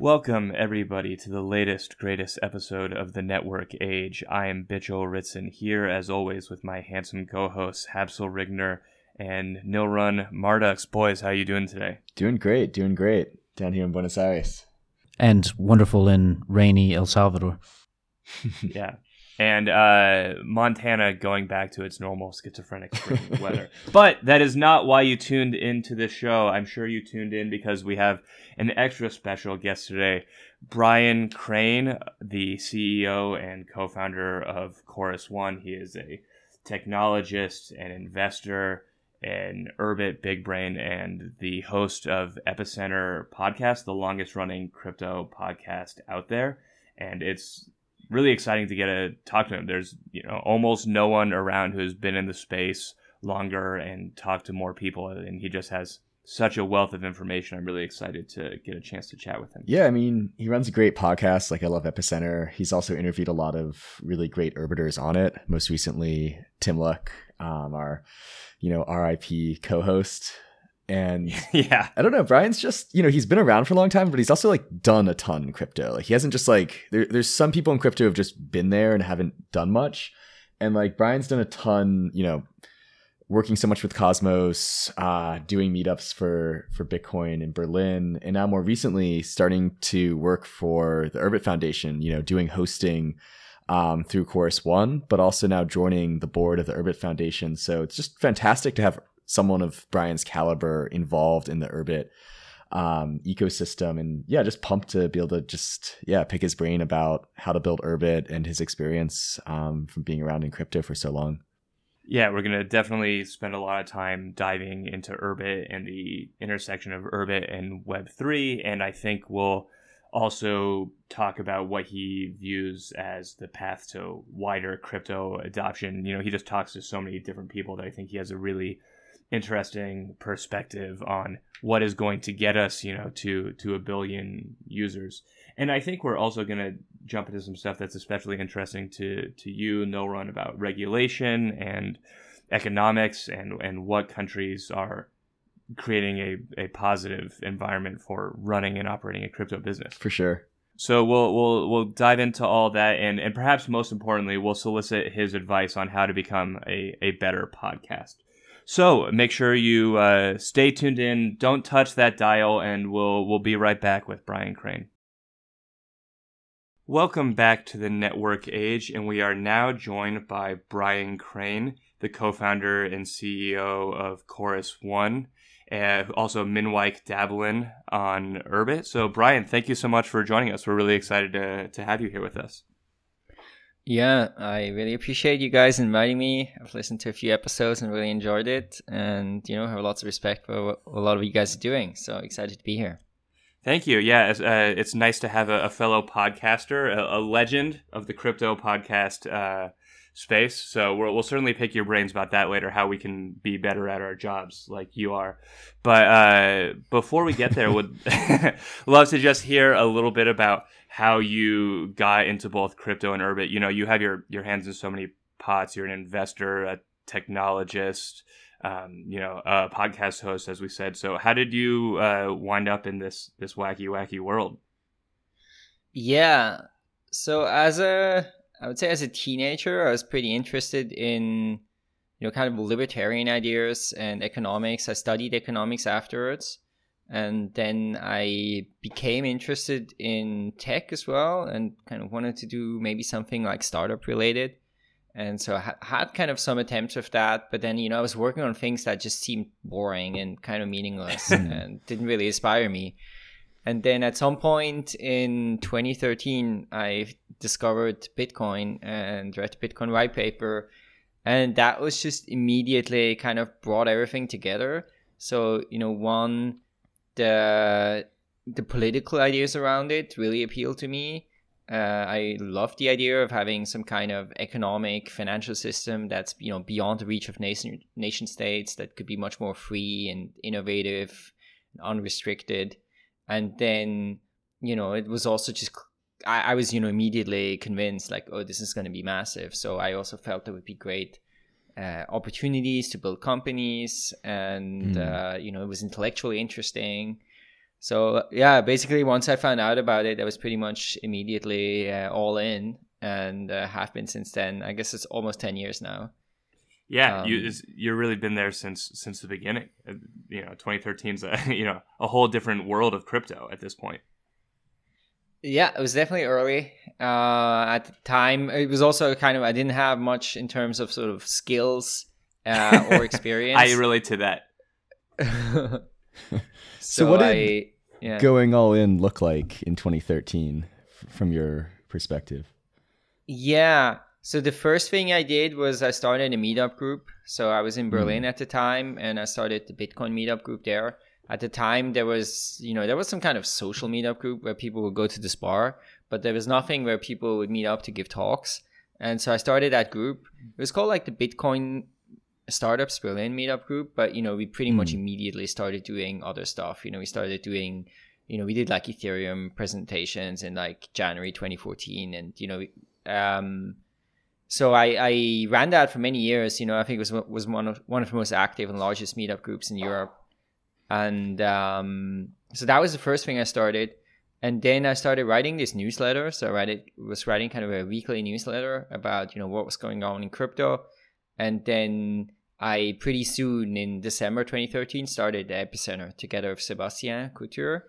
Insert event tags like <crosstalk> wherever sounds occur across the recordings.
Welcome, everybody, to the latest, greatest episode of the Network Age. I am Bichul Ritsen here, as always, with my handsome co-hosts Habsul Rignyr and Nilrun Mardux. Boys, how you doing today? Doing great, doing great down here in Buenos Aires. And wonderful in rainy El Salvador. <laughs> yeah, and uh, Montana going back to its normal schizophrenic spring <laughs> weather. But that is not why you tuned into this show. I'm sure you tuned in because we have an extra special guest today. Brian Crain, the CEO and co founder of Chorus One. He is a technologist, an investor, an Urbit big brain, and the host of Epicenter podcast, the longest running crypto podcast out there. And it's really exciting to get to talk to him. There's you know almost no one around who's been in the space longer and talked to more people, and he just has such a wealth of information. I'm really excited to get a chance to chat with him. Yeah, I mean, he runs a great podcast. Like I love Epicenter. He's also interviewed a lot of really great Urbiters on it. Most recently, Tim Luck, um, our you know RIP co-host and <laughs> <laughs> yeah, I don't know. Brian's just, you know, he's been around for a long time, but he's also like done a ton in crypto. Like he hasn't just like, there, there's some people in crypto who have just been there and haven't done much. And like Brian's done a ton, you know, working so much with Cosmos, uh, doing meetups for, for Bitcoin in Berlin. And now more recently starting to work for the Urbit Foundation, you know, doing hosting, um, through Chorus One, but also now joining the board of the Urbit Foundation. So it's just fantastic to have someone of Brian's caliber involved in the Urbit um, ecosystem. And yeah, just pumped to be able to just, yeah, pick his brain about how to build Urbit and his experience um, from being around in crypto for so long. Yeah, we're going to definitely spend a lot of time diving into Urbit and the intersection of Urbit and Web3. And I think we'll also talk about what he views as the path to wider crypto adoption. You know, he just talks to so many different people that I think he has a really interesting perspective on what is going to get us, you know, to to a billion users. And I think we're also going to jump into some stuff that's especially interesting to to you, Nilrun, about regulation and economics and and what countries are creating a, a positive environment for running and operating a crypto business. For sure. So we'll we'll we'll dive into all that and and perhaps most importantly, we'll solicit his advice on how to become a, a better podcast. So make sure you uh, stay tuned in. Don't touch that dial, and we'll we'll be right back with Brian Crain. Welcome back to the Network Age, and we are now joined by Brian Crain, the co-founder and CEO of Chorus One, and also Minwyc Dablen on Urbit. So, Brian, thank you so much for joining us. We're really excited to to have you here with us. Yeah, I really appreciate you guys inviting me. I've listened to a few episodes and really enjoyed it, and you know, have lots of respect for what a lot of you guys are doing. So excited to be here. Thank you. Yeah, it's, uh, it's nice to have a, a fellow podcaster, a, a, legend of the crypto podcast uh, space. So we will certainly pick your brains about that later, how we can be better at our jobs like you are. But uh, before we get there, would <laughs> love to just hear a little bit about how you got into both crypto and Urbit. You know, you have your your hands in so many pots. You're an investor, a technologist, um, you know, a podcast host, as we said. So, how did you uh, wind up in this this wacky wacky world? Yeah. So as a I would say as a teenager, I was pretty interested in you know kind of libertarian ideas and economics. I studied economics afterwards and then I became interested in tech as well, and kind of wanted to do maybe something like startup related. And so I had kind of some attempts of that, but then you know I was working on things that just seemed boring and kind of meaningless <laughs> hmm. and didn't really inspire me. And then at some point in 2013, I discovered Bitcoin and read the Bitcoin white paper, and that was just immediately kind of brought everything together. So you know one the the political ideas around it really appeal to me. Uh, I love the idea of having some kind of economic financial system that's you know beyond the reach of nation nation states that could be much more free and innovative, and unrestricted. And then you know it was also just I, I was you know immediately convinced like oh this is going to be massive. So I also felt it would be great uh, opportunities to build companies, and mm. uh, you know it was intellectually interesting. so yeah, basically once I found out about it, I was pretty much immediately uh, all in, and uh, have been since then. I guess it's almost ten years now. Yeah, Um, you you've really been there since since the beginning. Uh, You know, 2013 is a <laughs> you know a whole different world of crypto at this point. Yeah, it was definitely early. Uh, at the time, it was also kind of I didn't have much in terms of sort of skills uh, or <laughs> experience. I relate to that. <laughs> so, what did I, yeah. Going all in look like in 2013 f- from your perspective? Yeah. So the first thing I did was I started a meetup group. So I was in Berlin at the time and I started the Bitcoin meetup group there. At the time there was, you know, there was some kind of social meetup group where people would go to this bar, but there was nothing where people would meet up to give talks. And so I started that group. It was called like the Bitcoin Startups Berlin meetup group, but you know, we pretty much immediately started doing other stuff. You know, we started doing you know, we did like Ethereum presentations in like January 2014 and you know, um so I, I ran that for many years. You know, I think it was was one of one of the most active and largest meetup groups in Europe, and um, so that was the first thing I started. And then I started writing this newsletter. So I write it, was writing kind of a weekly newsletter about you know what was going on in crypto, and then I pretty soon in December 2013 started the Epicenter together with Sebastien Couture,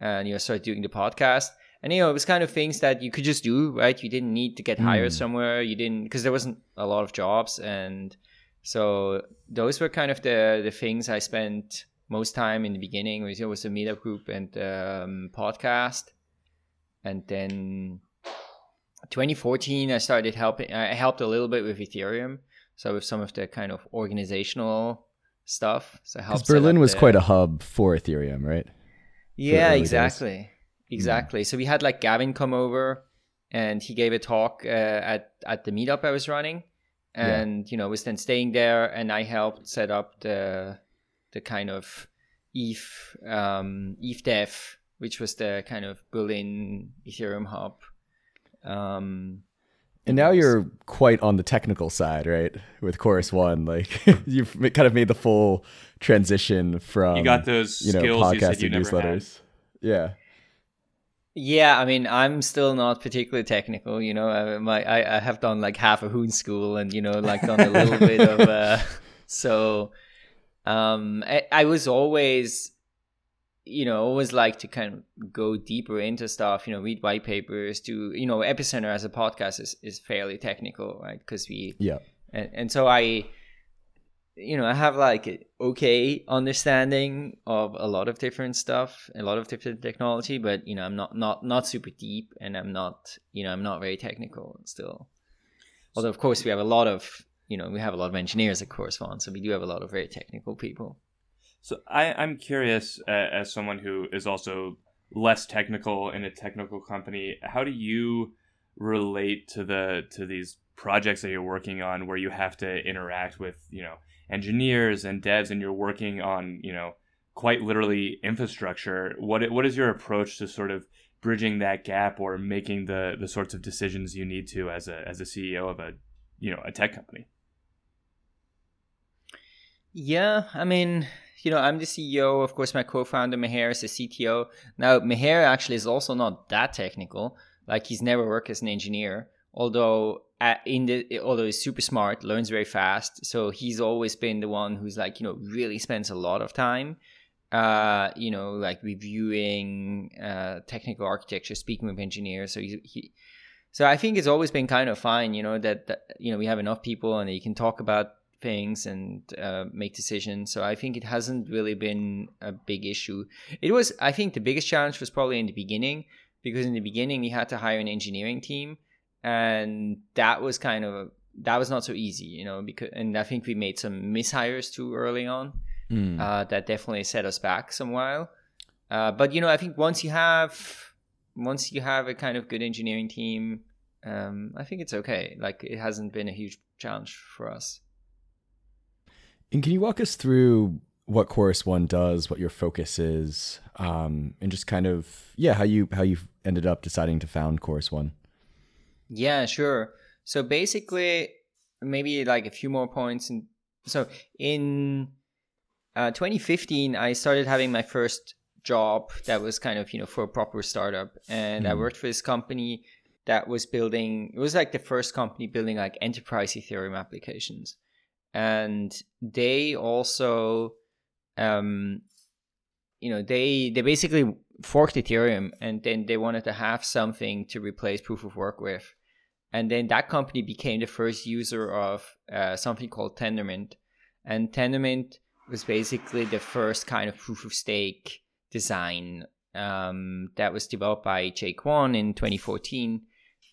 and you know started doing the podcast and you know it was kind of things that you could just do right you didn't need to get hired Mm. somewhere you didn't because there wasn't a lot of jobs and so those were kind of the the things i spent most time in the beginning was, was a meetup group and um, podcast and then 2014 i started helping i helped a little bit with ethereum so with some of the kind of organizational stuff so helped Berlin was the- quite a hub for Ethereum, right? yeah, early days. exactly. Exactly. So we had like Gavin come over and he gave a talk uh, at at the meetup I was running Yeah. and you know was then staying there and I helped set up the the kind of ETH um ETH Dev which was the kind of Berlin Ethereum hub. Um And now you're quite on the technical side, right? With Chorus One, like <laughs> you've kind of made the full transition from you got those you know skills you said podcasting you never had. newsletters. Yeah, Yeah, I mean, I'm still not particularly technical. You know, I, my I, I have done like half a Hoon school, and you know, like done a little bit of. Uh, <laughs> so, um, I, I was always, you know, always like to kind of go deeper into stuff. You know, read white papers. to you know, Epicenter as a podcast is is fairly technical, right? Because we yeah. and, and so I, you know, I have like okay understanding of a lot of different stuff, a lot of different technology, but you know, I'm not not not super deep, and I'm not, you know, I'm not very technical still. Although, of course, we have a lot of, you know, we have a lot of engineers at Chorus One, so we do have a lot of very technical people. So I, I'm curious, uh, as someone who is also less technical in a technical company, how do you relate to the to these projects that you're working on, where you have to interact with you know engineers and devs, and you're working on you know quite literally infrastructure? What what is your approach to sort of bridging that gap or making the the sorts of decisions you need to as a as a CEO of a you know a tech company? Yeah, I mean, you know, I'm the CEO. Of course, my co-founder Meher is the CTO. Now, Meher actually is also not that technical. Like he's never worked as an engineer, although in the although he's super smart, learns very fast. So he's always been the one who's like you know really spends a lot of time, uh, you know, like reviewing uh, technical architecture, speaking with engineers. So he, he so I think it's always been kind of fine, you know, that, that you know we have enough people and you can talk about things and uh, make decisions. So I think it hasn't really been a big issue. It was, I think, the biggest challenge was probably in the beginning because in the beginning we had to hire an engineering team, and that was kind of that was not so easy, you know. Because and I think we made some mishires too early on. Mm. Uh, that definitely set us back some while. Uh, but you know, I think once you have once you have a kind of good engineering team, um, I think it's okay. Like it hasn't been a huge challenge for us. And can you walk us through what Chorus One does, what your focus is, um, and just kind of yeah, how you how you ended up deciding to found Chorus One? Yeah, sure. So basically, maybe like a few more points. And so in uh, 2015, I started having my first job that was kind of you know for a proper startup, and I Mhm. worked for this company that was building. It was like the first company building like enterprise Ethereum applications, and they also, um, you know, they they basically forked Ethereum, and then they wanted to have something to replace proof of work with, and then that company became the first user of uh, something called Tendermint, and Tendermint was basically the first kind of proof of stake design um, that was developed by Jae Kwon in 2014.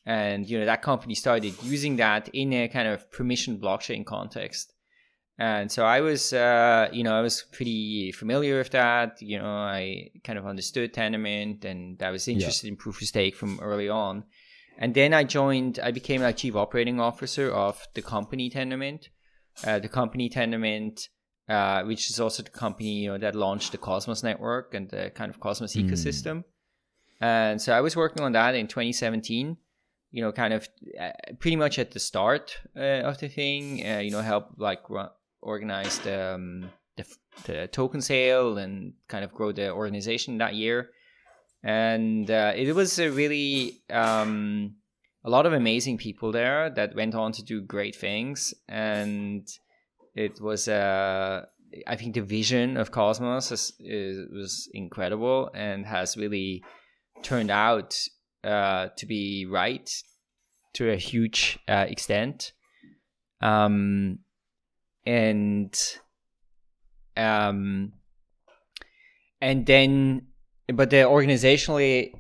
And you know that company started using that in a kind of permission blockchain context. And so I was, uh, you know, I was pretty familiar with that. You know, I kind of understood Tendermint, and I was interested in proof of stake from early on. And then I joined. I became like chief operating officer of the company Tendermint. Uh, the company Tendermint uh, which is also the company you know that launched the Cosmos network and the kind of Cosmos Mm. ecosystem. And so I was working on that in 2017. You know, kind of uh, pretty much at the start uh, of the thing. Uh, you know, help like ru- organize the, um, the the token sale and kind of grow the organization that year. And it was a really um, a lot of amazing people there that went on to do great things and it was uh, I think the vision of Cosmos is, is, was incredible and has really turned out uh, to be right to a huge uh, extent. Um, and um, and then, but the organizationally,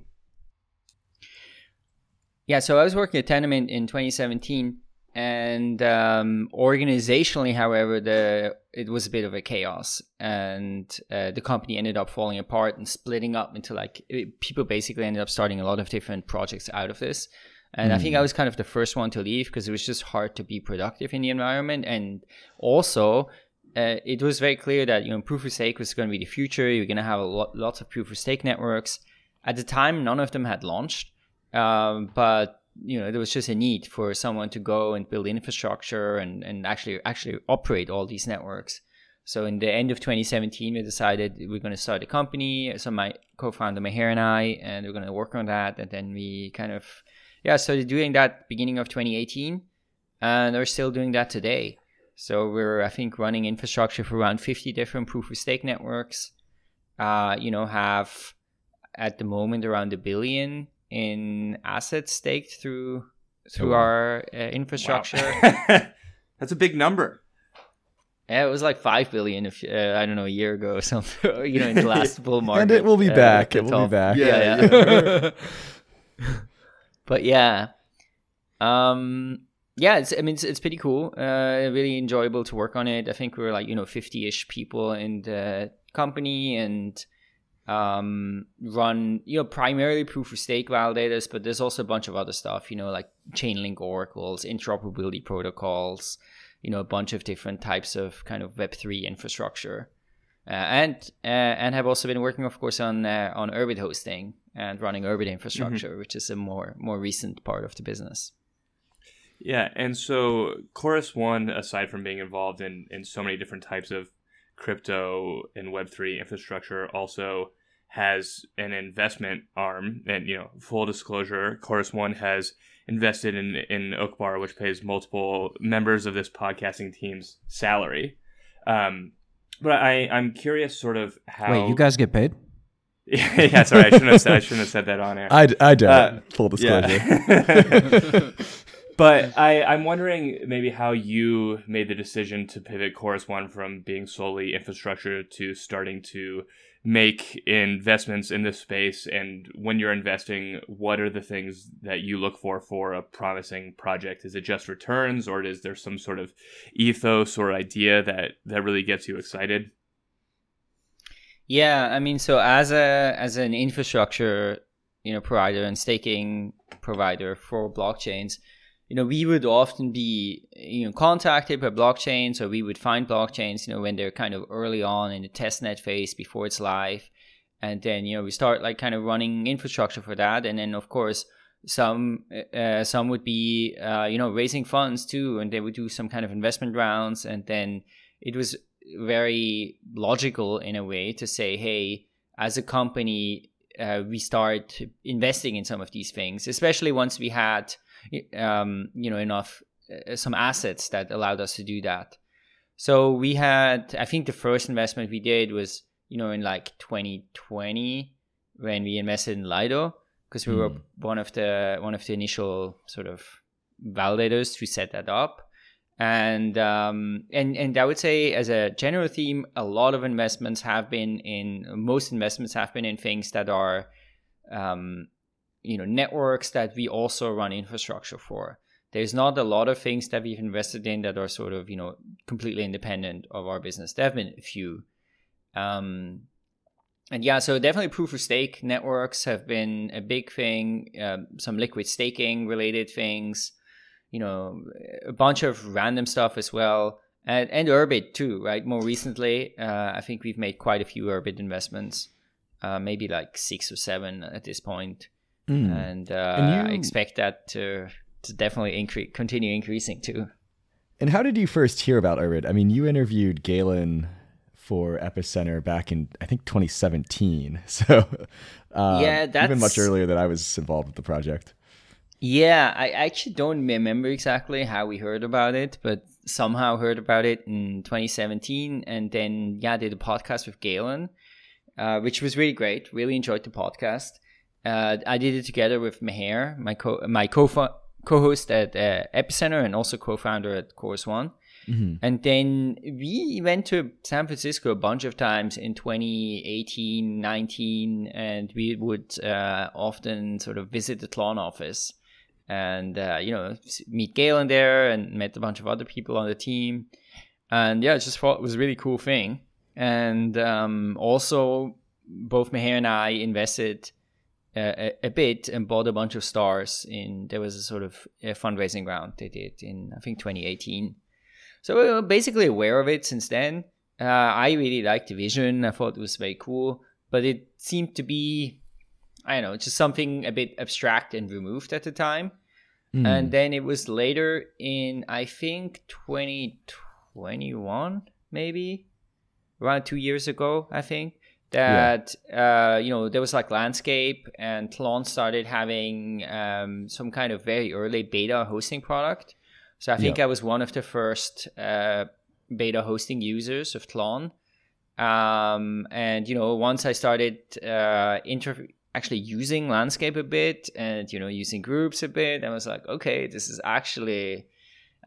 yeah. So I was working at Tendermint in 2017 and um, organizationally however the it was a bit of a chaos. And uh, the company ended up falling apart and splitting up into like it, people basically ended up starting a lot of different projects out of this. And i think i was kind of the first one to leave because it was just hard to be productive in the environment. And also uh, it was very clear that you know proof of stake was going to be the future. You're going to have a lot, lots of proof of stake networks. At the time none of them had launched. Um, but you know there was just a need for someone to go and build infrastructure and, and actually actually operate all these networks. So in the end of 2017 we decided we're going to start a company. So my co-founder Meher and I and we're going to work on that. And then we kind of yeah started doing that beginning of 2018 and we're still doing that today. So we're I think running infrastructure for around 50 different proof of stake networks. Uh, you know have at the moment around a billion in assets staked through through Oh, wow. our uh, infrastructure. <laughs> That's a big number. yeah, it was like five billion, if uh, I don't know, a year ago or something. <laughs> you know, in the last <laughs> bull market, and it will be uh, back. It will be back. Yeah, Yeah, yeah. but yeah, um, yeah. It's I mean, it's, it's pretty cool. Uh, really enjoyable to work on it. I think we're like you know fifty-ish people in the company and um, run you know primarily proof of stake validators, but there's also a bunch of other stuff. You know, like Chainlink oracles, interoperability protocols. You know, a bunch of different types of kind of Web three infrastructure. Uh, and uh, and have also been working, of course, on uh, on Urbit hosting and running Urbit infrastructure, which is a more more recent part of the business. Yeah, and so Chorus One, aside from being involved in in so many different types of crypto and Web three infrastructure, also has an investment arm. And you know, full disclosure, Chorus One has invested in in Uqbar, which pays multiple members of this podcasting team's salary. Um, but I I'm curious, sort of how. Wait, you guys get paid? <laughs> yeah, sorry, I shouldn't have said, I shouldn't have said that on air. I, I don't. Uh, Full disclosure. Yeah. <laughs> <laughs> but I, I'm wondering maybe how you made the decision to pivot Chorus One from being solely infrastructure to starting to make investments in this space. And when you're investing, what are the things that you look for for a promising project? Is it just returns, or is there some sort of ethos or idea that that really gets you excited? Yeah, I mean, so as a as an infrastructure, you know, provider and staking provider for blockchains, you know, we would often be you know contacted by blockchains, or we would find blockchains, you know, when they're kind of early on in the testnet phase before it's live, and then you know we start like kind of running infrastructure for that, and then of course some uh, some would be uh, you know raising funds too, and they would do some kind of investment rounds, and then it was very logical in a way to say, hey, as a company, uh, we start investing in some of these things, especially once we had, um, you know, enough uh, some assets that allowed us to do that. So we had, I think, the first investment we did was, you know, in like 2020 when we invested in Lido because we mm. were hmm. one of the one of the initial sort of validators to set that up and um, and and I would say as a general theme, a lot of investments have been in most investments have been in things that are, um, you know, networks that we also run infrastructure for. There's not a lot of things that we've invested in that are sort of you know completely independent of our business. There have been a few, um, and yeah, so definitely proof of stake networks have been a big thing. Uh, some liquid staking related things you know, a bunch of random stuff as well. And, and Urbit too, right? More recently, uh, I think we've made quite a few Urbit investments, uh, maybe like six or seven at this point. Mm. And, uh, and you... I expect that to, to definitely increase, continue increasing too. And how did you first hear about Urbit? I mean, you interviewed Galen for Epicenter back in I think 2017. <laughs> So uh, yeah, that's even much earlier than I was involved with the project. Yeah, I actually don't remember exactly how we heard about it, but somehow heard about it in 2017, and then yeah, did a podcast with Galen, uh, which was really great. Really enjoyed the podcast. Uh, I did it together with Meher, my co my co co-host at uh, Epicenter and also co-founder at Chorus One. Mm-hmm. And then we went to San Francisco a bunch of times in 2018, 19, and we would uh, often sort of visit the Tlon office and uh, you know meet Galen there and met a bunch of other people on the team, and yeah, it just thought it was a really cool thing. And um, also, both Meher and I invested a, a, bit and bought a bunch of stars. In there was a sort of a fundraising round they did in I think 2018. So we were basically aware of it since then. Uh, I really liked the vision. I thought it was very cool, but it seemed to be I don't know, just something a bit abstract and removed at the time. Mm. And then it was later in, I think, 2021, maybe around two years ago, I think, that, yeah. uh, you know, there was like landscape and Tlon started having um, some kind of very early beta hosting product. So I think yeah. I was one of the first uh, beta hosting users of Tlon. Um, and, you know, once I started uh, inter- actually using landscape a bit and you know using groups a bit I was like okay this is actually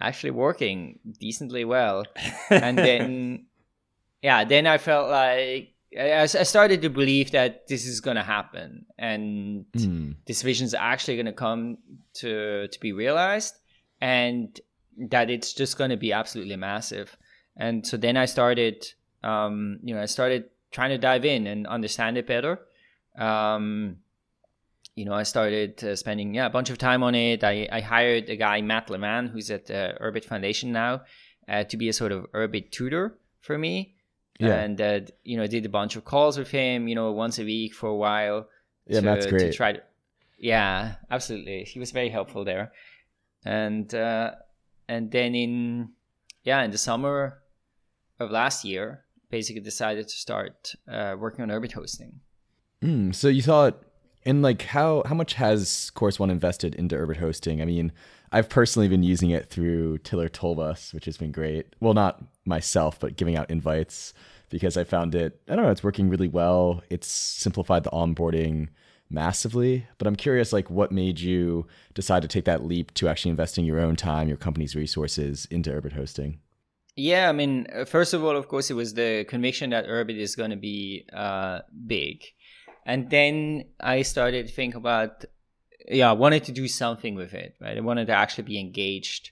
actually working decently well and then <laughs> yeah then i felt like I, started to believe that this is going to happen and mm. this vision is actually going to come to to be realized and that it's just going to be absolutely massive and so then i started um, you know i started trying to dive in and understand it better um, you know, I started uh, spending yeah a bunch of time on it. I, I hired a guy Matt Leman who's at the Urbit Foundation now uh, to be a sort of Urbit tutor for me. Yeah. And uh, you know, did a bunch of calls with him. You know, once a week for a while. Yeah, to, Matt's great. To try to, yeah, absolutely. He was very helpful there. And uh, and then in yeah in the summer of last year, basically decided to start uh, working on Urbit hosting. Mm, so you thought, and like how how much has Chorus One invested into Urbit hosting? I mean, I've personally been using it through Tiller told us, which has been great. Well, not myself, but giving out invites because I found it. I don't know, it's working really well. It's simplified the onboarding massively. But I'm curious, like, what made you decide to take that leap to actually investing your own time, your company's resources into Urbit hosting? Yeah, I mean, uh, first of all, of course, it was the conviction that Urbit is going to be uh, big and then I started to think about, yeah, I wanted to do something with it, right? I wanted to actually be engaged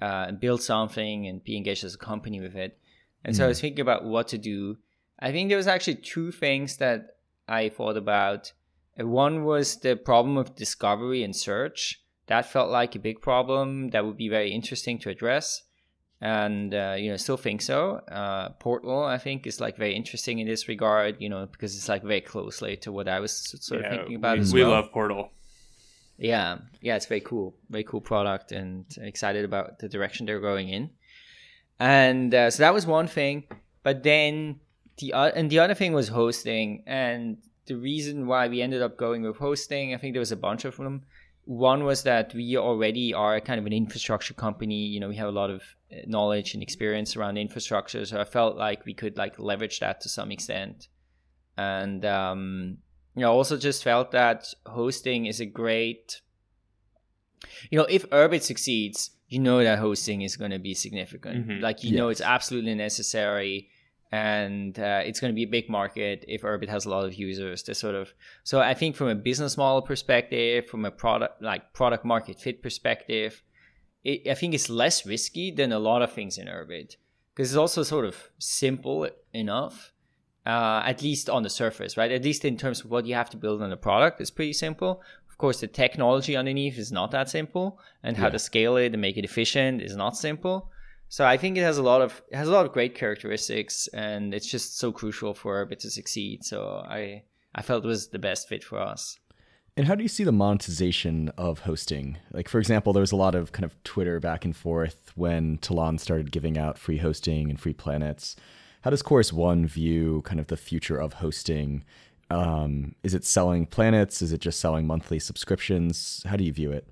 uh, and build something and be engaged as a company with it. And mm. so I was hmm. thinking about what to do. I think there was actually two things that I thought about. One was the problem of discovery and search. That felt like a big problem that would be very interesting to address and uh, you know still think so uh, portal i think is like very interesting in this regard you know because it's like very closely to what i was sort yeah, of thinking about we, we well. love portal yeah yeah it's very cool very cool product and excited about the direction they're going in and uh, so that was one thing but then the uh, and the other thing was hosting, and the reason why we ended up going with hosting, I think there was a bunch of them. One was that we already are kind of an infrastructure company. You know, we have a lot of uh, knowledge and experience around infrastructure, so I felt like we could like leverage that to some extent. And um, you know, also just felt that hosting is a great. You know, if Urbit succeeds, you know that hosting is going to be significant. Mhm. Like you know, it's absolutely necessary and uh, it's going to be a big market if Urbit has a lot of users. To sort of so I think from a business model perspective, from a product like product market fit perspective, it, I think it's less risky than a lot of things in Urbit because it's also sort of simple enough. Uh, at least on the surface, right? At least in terms of what you have to build on the product, it's pretty simple. Of course, the technology underneath is not that simple, and how Yeah. to scale it and make it efficient is not simple. So I think it has a lot of it has a lot of great characteristics, and it's just so crucial for Urbit to succeed. So I I felt it was the best fit for us. And how do you see the monetization of hosting? Like, for example, there was a lot of kind of Twitter back and forth when Tlon started giving out free hosting and free planets. How does Chorus One view kind of the future of hosting? Um, is it selling planets? Is it just selling monthly subscriptions? How do you view it?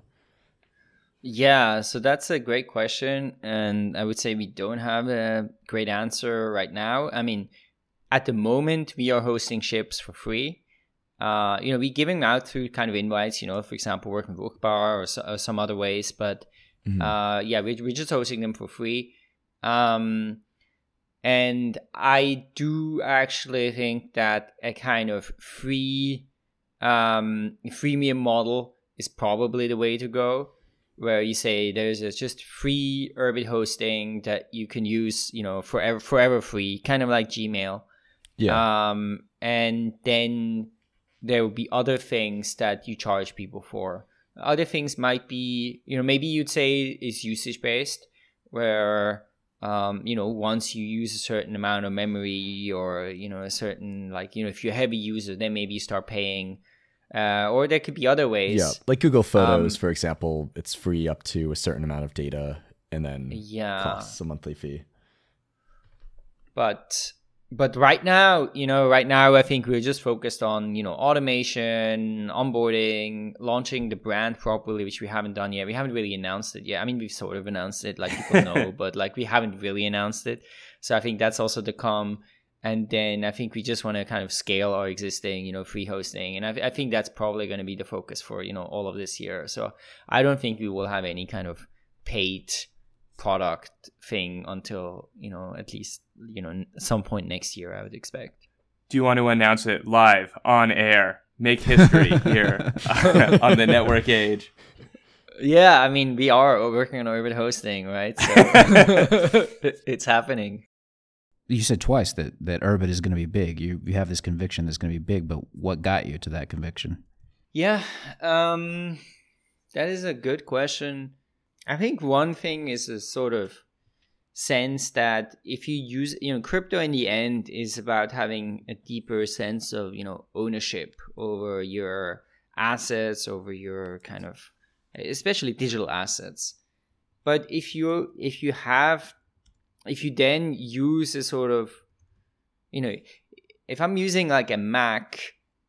Yeah, so that's a great question, and I would say we don't have a great answer right now. I mean, at the moment, we are hosting ships for free. Uh, you know, we're giving them out through kind of invites. You know, for example, working with Uqbar or, so, or some other ways, but Mhm. uh, yeah, we, we're just hosting them for free. Um, and I do actually think that a kind of free um, freemium model is probably the way to go, where you say there's a just free Urbit hosting that you can use, you know, forever forever free, kind of like Gmail. yeah. Um, and then there will be other things that you charge people for. Other things might be, you know, maybe you'd say is usage based, where, um, you know, once you use a certain amount of memory or, you know, a certain, like, you know, if you're a heavy user, then maybe you start paying. Uh, or there could be other ways. yeah. Like Google Photos, um, for example, it's free up to a certain amount of data and then Yeah. costs a monthly fee. but but right now you know right now i think we're just focused on you know automation onboarding launching the brand properly which we haven't done yet. We haven't really announced it yet. I mean we've sort of announced it like people know <laughs> but like we haven't really announced it. So i think that's also to come. And then i think we just want to kind of scale our existing you know free hosting. And i, I think that's probably going to be the focus for you know all of this year. So i don't think we will have any kind of paid product thing until you know at least you know some point next year i would expect Do you want to announce it live on air? Make history here <laughs> <laughs> on the network age. yeah i mean we are working on Urbit hosting right so <laughs> it's happening You said twice that that Urbit is going to be big. You you have this conviction that's going to be big, but what got you to that conviction? yeah um that is a good question i think one thing is a sort of sense that if you use you know crypto in the end is about having a deeper sense of you know ownership over your assets over your kind of especially digital assets. But if you if you have if you then use a sort of you know if i'm using like a mac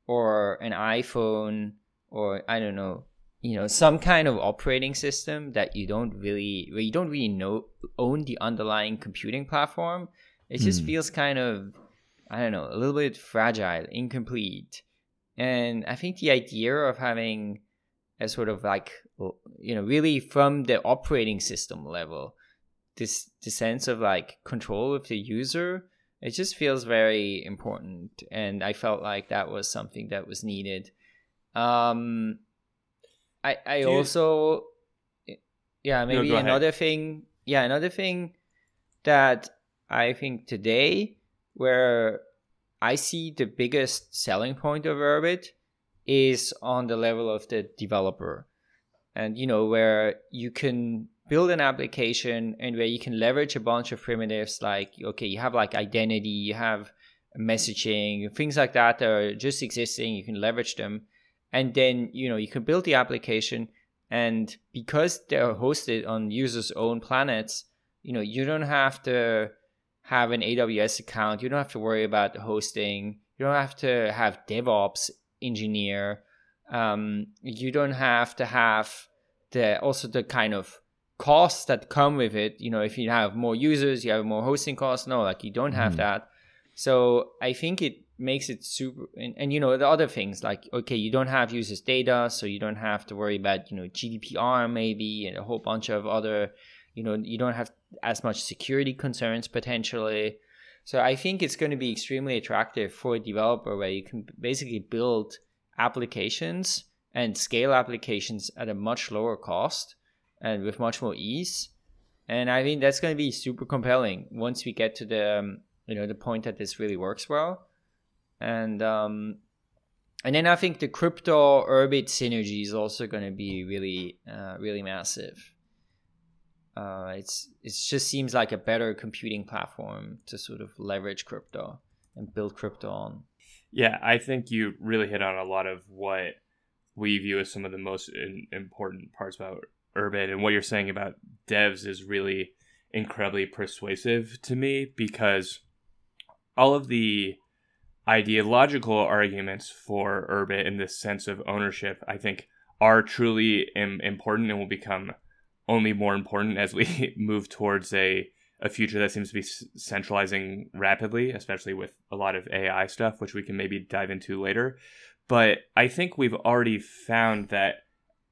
or an iphone or i don't know you know some kind of operating system that you don't really where you don't really know own the underlying computing platform. It just Hmm. feels kind of i don't know a little bit fragile incomplete. And i think the idea of having a sort of like you know really from the operating system level this the sense of like control of the user it just feels very important. And i felt like that was something that was needed. Um i i also yeah maybe ahead. another thing yeah another thing that i think today where i see the biggest selling point of urbit is on the level of the developer and you know where you can build an application and where you can leverage a bunch of primitives like okay you have like identity you have messaging things like that that are just existing you can leverage them and then you know you can build the application and because they're hosted on users own planets you know you don't have to have an AWS account. You don't have to worry about the hosting. You don't have to have DevOps engineer. Um, you don't have to have the also the kind of costs that come with it. You know, if you have more users, you have more hosting costs. No, like you don't have Mhm. that. So I think it makes it super. And, and you know the other things like okay, you don't have users' data, so you don't have to worry about you know GDPR maybe and a whole bunch of other. You know, you don't have as much security concerns potentially. So I think it's going to be extremely attractive for a developer where you can basically build applications and scale applications at a much lower cost and with much more ease. And I think that's going to be super compelling once we get to the um, you know the point that this really works well. And um, and then I think the crypto Urbit synergy is also going to be really uh, really massive. Uh, it's it just seems like a better computing platform to sort of leverage crypto and build crypto on. Yeah, I think you really hit on a lot of what we view as some of the most in, important parts about Urbit and what you're saying about devs is really incredibly persuasive to me because all of the ideological arguments for Urbit in this sense of ownership, I think, are truly Im- important and will become only more important as we <laughs> move towards a a future that seems to be centralizing rapidly, especially with a lot of AI stuff, which we can maybe dive into later. But I think we've already found that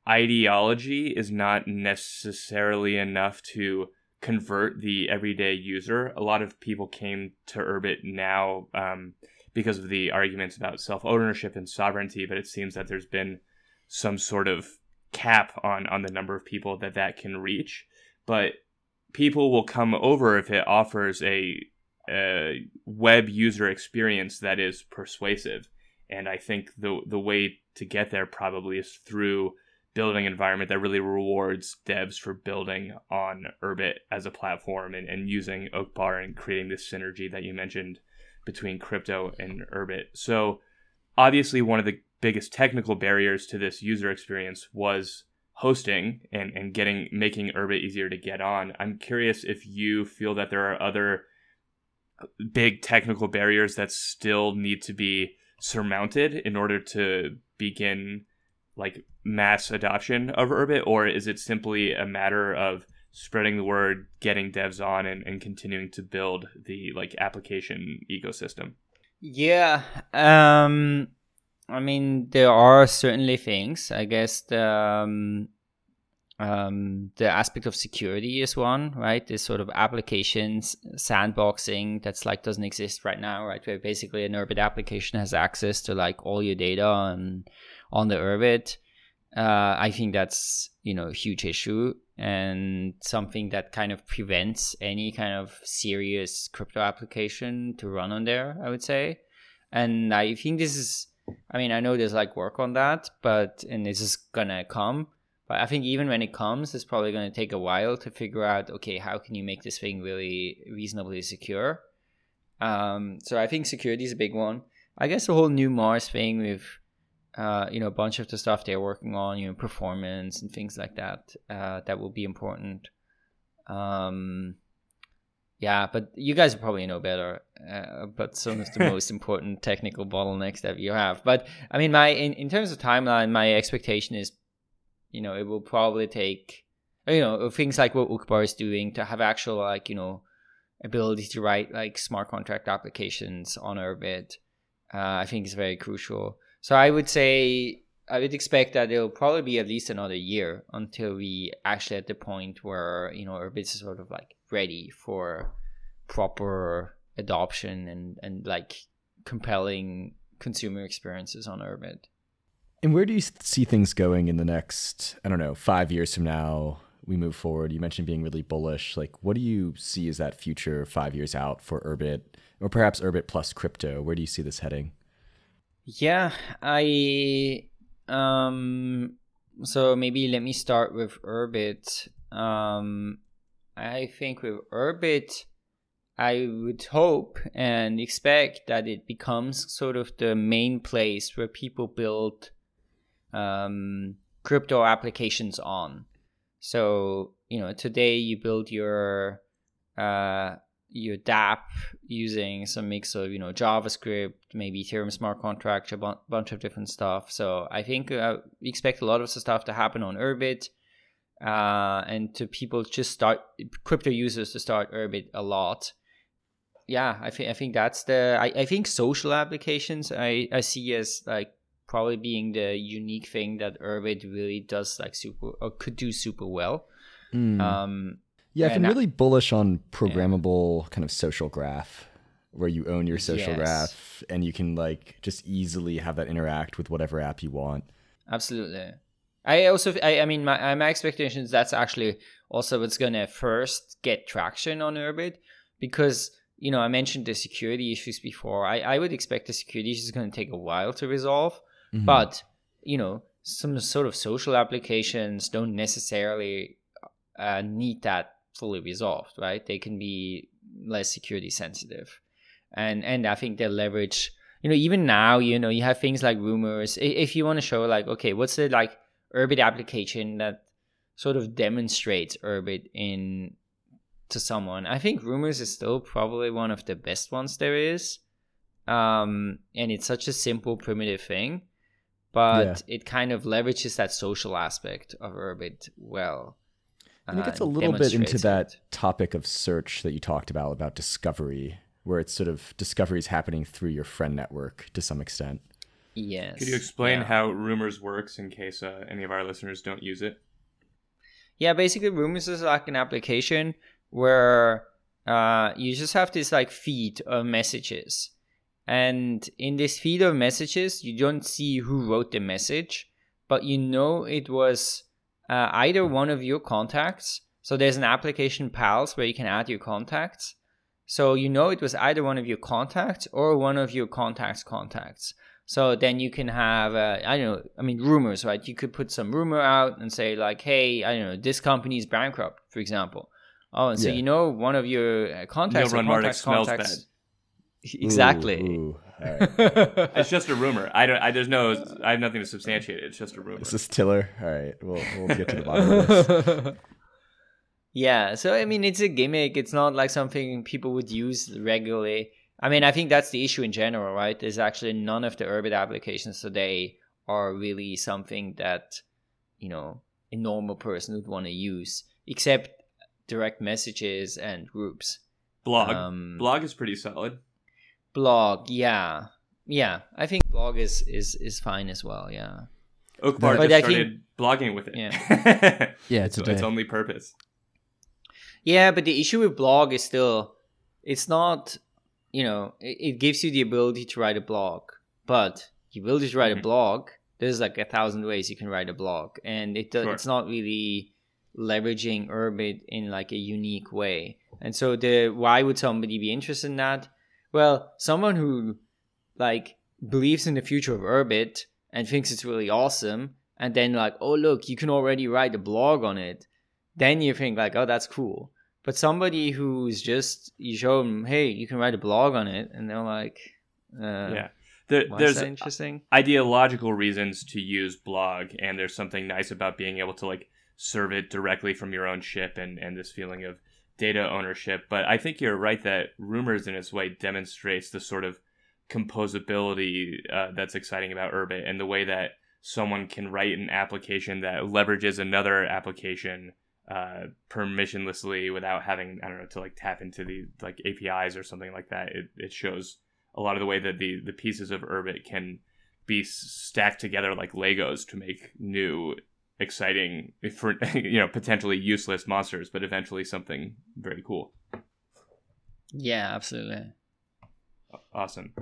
ideology is not necessarily enough to convert the everyday user. A lot of people came to Urbit now um, because of the arguments about self ownership and sovereignty, but it seems that there's been some sort of cap on on the number of people that that can reach. But people will come over if it offers a, a web user experience that is persuasive. And I think the the way to get there probably is through building an environment that really rewards devs for building on Urbit as a platform and, and using Uqbar and creating this synergy that you mentioned between crypto and Urbit. So obviously one of the biggest technical barriers to this user experience was hosting and, and getting making Urbit easier to get on. I'm curious if you feel that there are other big technical barriers that still need to be surmounted in order to begin like mass adoption of Urbit, or is it simply a matter of spreading the word, getting devs on, and, and continuing to build the like application ecosystem? Yeah, um, I mean there are certainly things. I guess the um, um, the aspect of security is one, right? This sort of applications sandboxing that's like doesn't exist right now, right? Where basically an Urbit application has access to like all your data on on the Urbit. Uh, I think that's you know a huge issue and something that kind of prevents any kind of serious crypto application to run on there. I would say, and I think this is. I mean, I know there's like work on that, but and this is gonna come. But I think even when it comes, it's probably to take a while to figure out, okay, how can you make this thing really reasonably secure? Um, so I think security is a big one. I guess the whole new Mars thing with, uh, you know, a bunch of the stuff they're working on, you know, performance and things like that, uh, that will be important. Um, yeah, but you guys probably know better. Uh, but some of the <laughs> most important technical bottlenecks that you have. But I mean, my in, in terms of timeline, my expectation is you know, it will probably take, you know, things like what Uqbar is doing to have actual, like, you know, ability to write like smart contract applications on Urbit. Uh, I think is very crucial. So I would say I would expect that it'll probably be at least another year until we actually at the point where you know Urbit is sort of like ready for proper adoption and and like compelling consumer experiences on Urbit. And where do you see things going in the next, I don't know, five years from now? We move forward. You mentioned being really bullish. Like, what do you see as that future five years out for Urbit, or perhaps Urbit plus crypto? Where do you see this heading? Yeah, I um so maybe let me start with Urbit. Um I think with Urbit I would hope and expect that it becomes sort of the main place where people build um, crypto applications on. So, you know, today you build your uh, your dApp using some mix of you know JavaScript, maybe Ethereum smart contract, a bu- bunch of different stuff. So I think uh, we expect a lot of the stuff to happen on Urbit, uh, and to people just start crypto users to start Urbit a lot. Yeah, I think I think that's the I, I think social applications I I see as like probably being the unique thing that Urbit really does like super or could do super well. Mm. Um, yeah, I've been really bullish on programmable kind of social graph where you own your social Yes. graph and you can like just easily have that interact with whatever app you want. Absolutely. I also, I, I mean, my my expectations that's actually also what's gonna first get traction on Urbit because you know I mentioned the security issues before. I I would expect the security issues going to take a while to resolve, Mhm. but you know some sort of social applications don't necessarily uh, need that fully resolved, right? They can be less security sensitive, and and I think they leverage. You know, even now, you know, you have things like rumors. If you want to show, like, okay, what's the like Urbit application that sort of demonstrates Urbit in to someone? I think rumors is still probably one of the best ones there is. Um, and it's such a simple, primitive thing, but it kind of leverages that social aspect of Urbit well. And it uh, gets a little bit into that topic of search that you talked about, about discovery, where it's sort of discovery is happening through your friend network to some extent. Yes. Could you explain yeah. how Rumors works in case uh, any of our listeners don't use it? Yeah, basically, Rumors is like an application where uh, you just have this like feed of messages, and in this feed of messages, you don't see who wrote the message, but you know it was uh, either one of your contacts. So there's an application Pals where you can add your contacts. So you know it was either one of your contacts or one of your contacts' contacts. So then you can have, uh, I don't know, I mean, rumors, right? You could put some rumor out and say, like, hey, I don't know, this company is bankrupt, for example. Oh, and so Yeah. you know one of your uh, contacts contacts, smells contacts. Exactly. Ooh, ooh. All right. <laughs> It's just a rumor. I don't. I there's no. I have nothing to substantiate it. It's just a rumor. This Is this Tiller? All right, we'll we'll get to the bottom of this. <laughs> yeah, so I mean, it's a gimmick. It's not like something people would use regularly. I mean, I think that's the issue in general, right? There's actually none of the Urbit applications today are really something that, you know, a normal person would want to use, except direct messages and groups. Blog. Um, Blog is pretty solid. Blog, yeah. Yeah, I think blog is is is fine as well, yeah. Uqbar But just I started think- blogging with it. Yeah. <laughs> Yeah, it's, today. its only purpose. Yeah, but the issue with blog is still it's not you know it, it gives you the ability to write a blog, but you will just write Mhm. a blog there's like a thousand ways you can write a blog, and it does, Sure. it's not really leveraging Urbit in like a unique way. And so the why would somebody be interested in that? Well, someone who like believes in the future of Urbit and thinks it's really awesome, and then like, oh look, you can already write a blog on it. Then you think like, oh, that's cool. But somebody who's just you show them, hey, you can write a blog on it, and they're like, uh, yeah. There, there's interesting? ideological reasons to use blog and there's something nice about being able to like serve it directly from your own ship and and this feeling of data ownership but i think you're right that rumors in its way demonstrates the sort of composability uh, that's exciting about urbit and the way that someone can write an application that leverages another application uh, permissionlessly without having i don't know to like tap into the like apis or something like that. It, it shows a lot of the way that the the pieces of urbit can be stacked together like legos to make new exciting for <laughs> you know potentially useless monsters but eventually something very cool. Yeah, absolutely. awesome.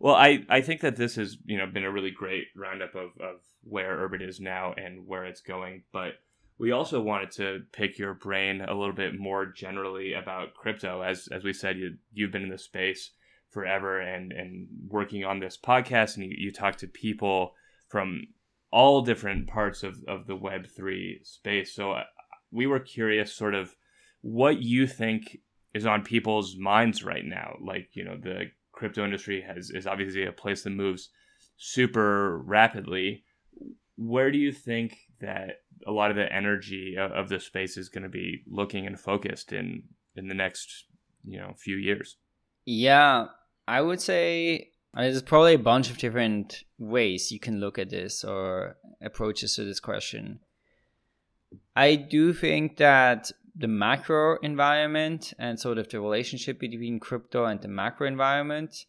Well i i think that this has you know been a really great roundup of of where Urbit is now and where it's going but we also wanted to pick your brain a little bit more generally about crypto. As as we said you you've been in the space forever and and working on this podcast and you, you talk to people from all different parts of, of the web3 space. So uh, we were curious sort of what you think is on people's minds right now. Like you know the crypto industry has is obviously a place that moves super rapidly. Where do you think that a lot of the energy of, of the space is going to be looking and focused in in the next you know few years. Yeah, I would say there's probably a bunch of different ways you can look at this or approaches to this question. I do think that the macro environment and sort of the relationship between crypto and the macro environment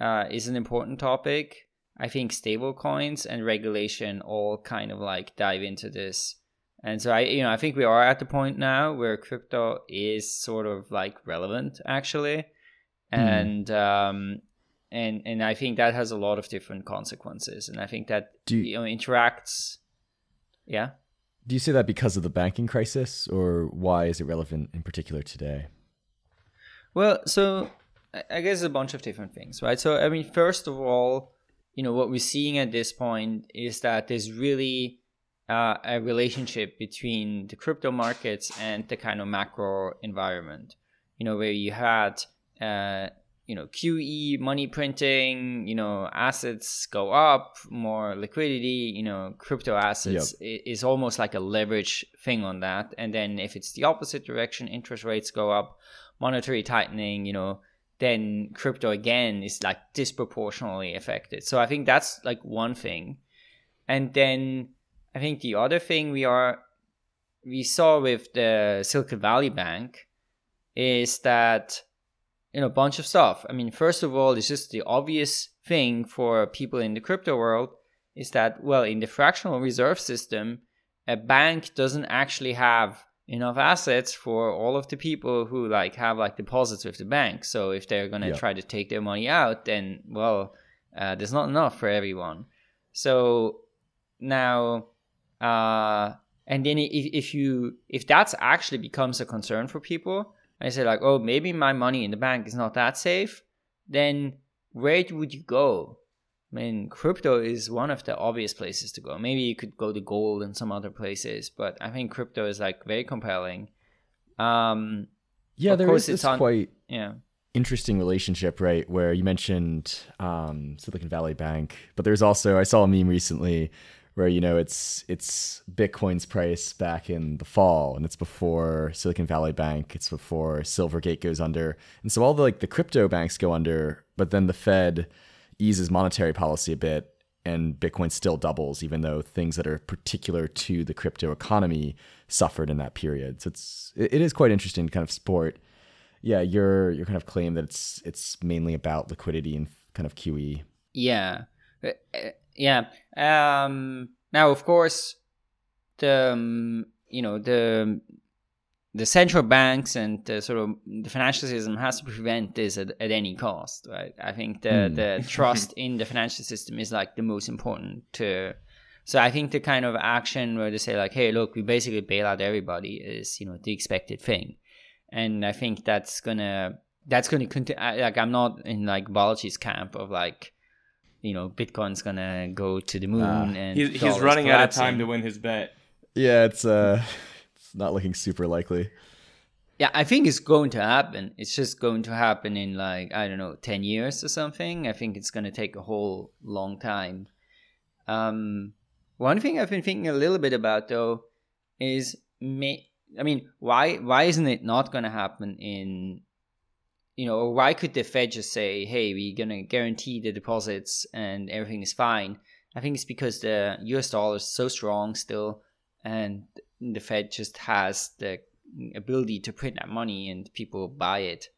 uh, is an important topic. I think stablecoins and regulation all kind of like dive into this. And so I you know I think we are at the point now where crypto is sort of like relevant actually. And um and and I think that has a lot of different consequences and I think that you, you know interacts yeah. do you say that because of the banking crisis, or why is it relevant in particular today? Well, so I I guess a bunch of different things, right? So, I mean, first of all, you know, what we're seeing at this point is that there's really uh, a relationship between the crypto markets and the kind of macro environment, you know, where you had, uh, you know, QE money printing, you know, assets go up, more liquidity, you know, crypto assets i- is almost like a leverage thing on that. And then if it's the opposite direction, interest rates go up, monetary tightening, you know, then crypto again is like disproportionately affected. So I think that's like one thing. And then I think the other thing we are we saw with the Silicon Valley Bank is that you know a bunch of stuff. I mean, first of all, it's just the obvious thing for people in the crypto world is that well, in the fractional reserve system, a bank doesn't actually have enough assets for all of the people who like have like deposits with the bank. So if they're gonna Yeah. try to take their money out, then well, uh, there's not enough for everyone. So now, uh, and then if, if you if that's actually becomes a concern for people, I say like, oh, maybe my money in the bank is not that safe. Then where would you go? I mean, crypto is one of the obvious places to go. Maybe you could go to gold and some other places, but I think crypto is like very compelling. Um, Yeah, there is it's this on- quite yeah, interesting relationship, right? Where you mentioned um, Silicon Valley Bank, but there's also I saw a meme recently where you know it's it's Bitcoin's price back in the fall, and it's before Silicon Valley Bank, it's before Silvergate goes under, and so all the like the crypto banks go under, but then the Fed eases monetary policy a bit. And Bitcoin still doubles, even though things that are particular to the crypto economy suffered in that period. So it's it, is quite interesting to kind of sport yeah, your your kind of claim that it's it's mainly about liquidity and kind of. QE. yeah, yeah. Um, now, of course, the um, you know the the central banks and the sort of the financial system has to prevent this at, at any cost, right? I think the Hmm. the <laughs> trust in the financial system is like the most important to. So I think the kind of action where they say like, "Hey, look, we basically bail out everybody," is you know the expected thing, and I think that's gonna that's gonna continue. Like I'm not in like Balaji's camp of like, you know, Bitcoin's gonna go to the moon Ah. and He's, he's dollars running out of time to win his bet. Yeah, it's uh it's not looking super likely. Yeah, I think it's going to happen. It's just going to happen in like I don't know, ten years or something. I think it's going to take a whole long time. Um, one thing I've been thinking a little bit about though is, may, I mean, why why isn't it not going to happen in, you know, why could the Fed just say, hey, we're going to guarantee the deposits and everything is fine? I think it's because the U.S. dollar is so strong still, and the Fed just has the ability to print that money and people buy it.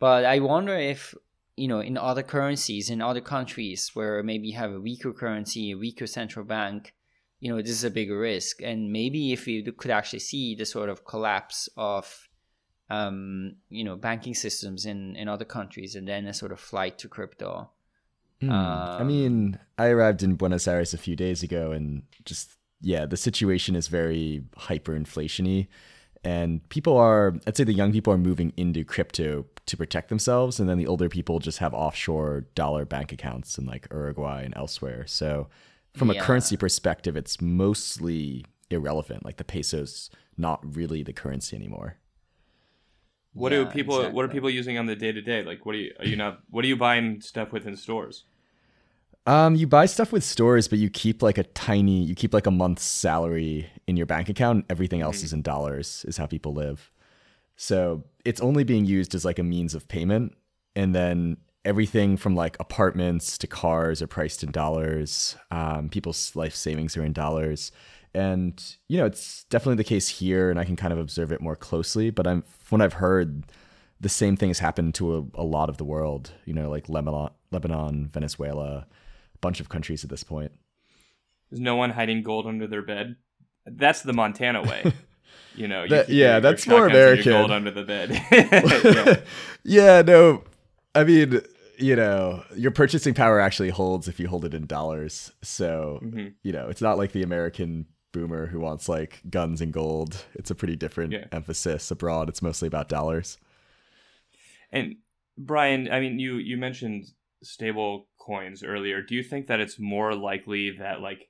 But I wonder if, you know, in other currencies, in other countries where maybe you have a weaker currency, a weaker central bank, you know, this is a bigger risk. And maybe if we could actually see the sort of collapse of, um, you know, banking systems in, in other countries and then a sort of flight to crypto. Hmm. I Um, mean, I arrived in Buenos Aires a few days ago and just yeah, the situation is very hyperinflationy and people are I'd say the young people are moving into crypto to protect themselves and then the older people just have offshore dollar bank accounts in like Uruguay and elsewhere. So from a currency perspective, it's mostly irrelevant. Like the peso's not really the currency anymore. What Yeah, do people? What are people using on the day to day? Like, what are you? Are you not? What are you buying stuff with in stores? Um, you buy stuff with stores, but you keep like a tiny, you keep like a month's salary in your bank account. And everything else is in dollars. Is how people live. So it's only being used as like a means of payment. And then everything from like apartments to cars are priced in dollars. Um, people's life savings are in dollars. And, you know, it's definitely the case here, and I can kind of observe it more closely. But I'm, when I've heard the same thing has happened to a, a lot of the world, you know, like Lebanon, Lebanon, Venezuela, a bunch of countries at this point. There's no one hiding gold under their bed. That's the Montana way. <laughs> you know, you That- yeah, your- that's your more shotguns and your American. Gold under the bed. <laughs> <laughs> yeah, no. I mean, you know, your purchasing power actually holds if you hold it in dollars. So, Yeah. Mhm. you know, it's not like the American boomer who wants like guns and gold. It's a pretty different Yeah. emphasis abroad. It's mostly about dollars. And Brian, I mean, you you mentioned stable coins earlier. Do you think that it's more likely that like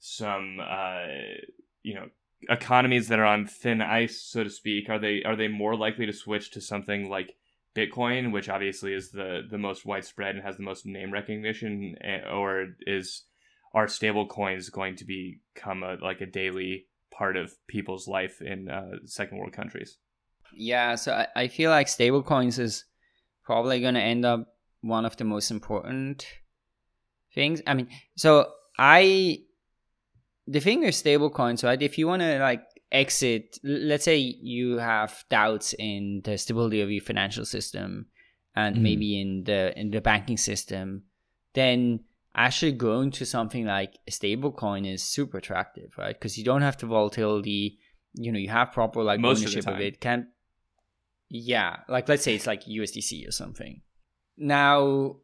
some uh, you know economies that are on thin ice, so to speak, are they are they more likely to switch to something like Bitcoin, which obviously is the the most widespread and has the most name recognition, eh, or is are stable coins going to become a like a daily part of people's life in uh, second world countries? Yeah, so I, I feel like stablecoins is probably going to end up one of the most important things. I mean, so I the thing with stablecoins, right? If you want to like exit, let's say you have doubts in the stability of your financial system and Mhm. maybe in the in the banking system, then actually going to something like a stablecoin is super attractive, right? Because you don't have the volatility. You know, you have proper like Most ownership of, time. it. Can yeah, like let's say it's like USDC or something. Now,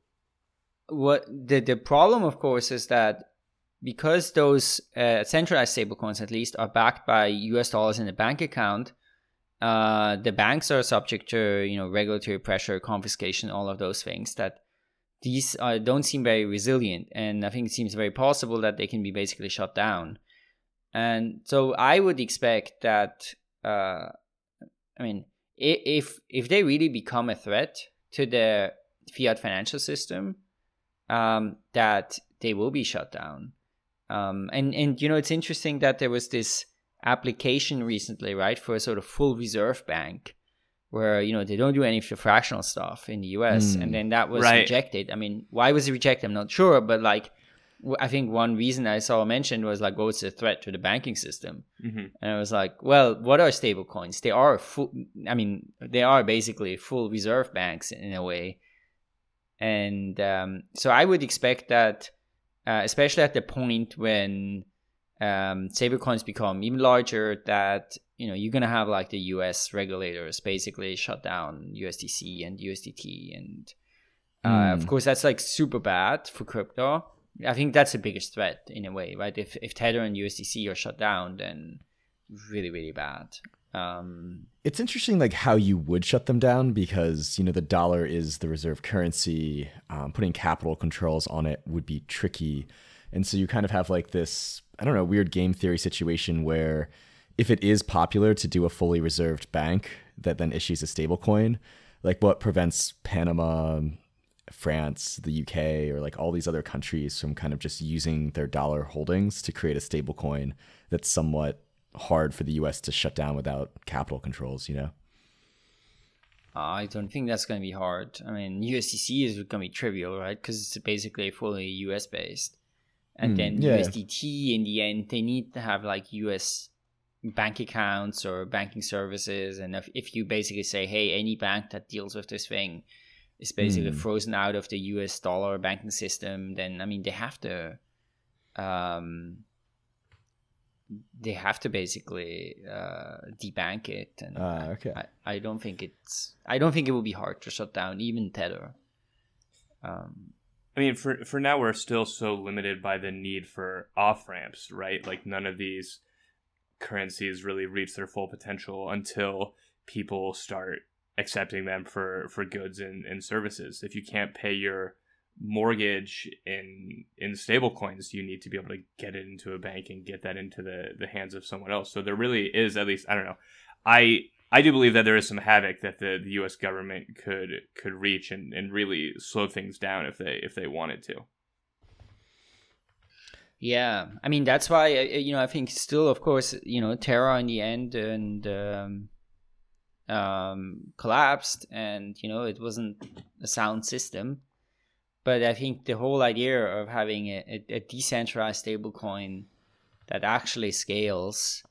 what the the problem, of course, is that because those uh, centralized stablecoins, at least, are backed by U.S. dollars in a bank account, uh, the banks are subject to you know regulatory pressure, confiscation, all of those things. That these uh, don't seem very resilient, and I think it seems very possible that they can be basically shut down. And so I would expect that. Uh, I mean, if if they really become a threat to the fiat financial system, um, that they will be shut down. Um, and and you know it's interesting that there was this application recently, right, for a sort of full reserve bank, where you know they don't do any fractional stuff in the U.S. Mm. and then that was Right. rejected. I mean, why was it rejected? I'm not sure, but like. I think one reason I saw mentioned was like, what's the threat to the banking system? hmm And I was like, well, what are stable coins? They are full, I mean, they are basically full reserve banks in a way. And um, so I would expect that, uh, especially at the point when um, stable coins become even larger, that, you know, you're going to have like the US regulators basically shut down USDC and USDT. And uh, of Mm. course, that's like super bad for crypto. I think that's the biggest threat in a way, right? If if Tether and USDC are shut down, then really really bad. Um, It's interesting, like how you would shut them down because you know the dollar is the reserve currency. Um, putting capital controls on it would be tricky, and so you kind of have like this I don't know weird game theory situation where if it is popular to do a fully reserved bank that then issues a stablecoin, like what prevents Panama, France, the UK, or like all these other countries from kind of just using their dollar holdings to create a stablecoin that's somewhat hard for the US to shut down without capital controls, you know? I don't think that's going to be hard. I mean, USDC is going to be trivial, right? Because it's basically fully US based. And Hmm, then yeah. USDT, in the end, they need to have like US bank accounts or banking services. And if, if you basically say, hey, any bank that deals with this thing is basically Hmm. frozen out of the US dollar banking system, then I mean, they have to. Um, they have to basically uh, debank it, and Ah, okay. I, I don't think it's I don't think it will be hard to shut down even Tether. Um, I mean, for for now, we're still so limited by the need for off ramps, right? Like none of these currencies really reach their full potential until people start accepting them for for goods and, and services. If you can't pay your mortgage in in stable coins, you need to be able to get it into a bank and get that into the the hands of someone else. So there really is at least I don't know. I I do believe that there is some havoc that the, the U.S. government could could reach and, and really slow things down if they if they wanted to. Yeah, I mean that's why uh, you know I think still of course you know Terra in the end and um, um, collapsed, and you know it wasn't a sound system. But I think the whole idea of having a, a, a decentralized stablecoin that actually scales,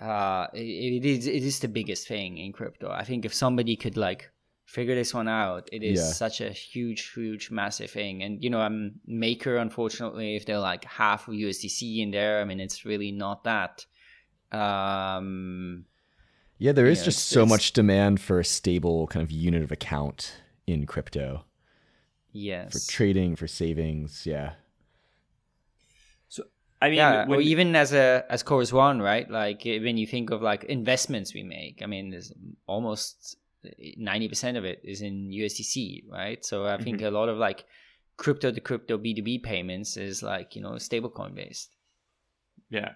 uh, it, it is it is the biggest thing in crypto. I think if somebody could like figure this one out, it is Yeah. such a huge, huge, massive thing. And you know, I'm Maker. Unfortunately, if they're like half of USDC in there, I mean, it's really not that. Um, Yeah, there is Yeah, just so much demand for a stable kind of unit of account in crypto yes. for trading, for savings. Yeah. So I mean, yeah, or even as a as Chorus One, right? Like when you think of like investments we make, I mean, there's almost ninety percent of it is in USDC, right? So I think mm-hmm. a lot of like crypto to crypto B two B payments is like you know stablecoin based. Yeah.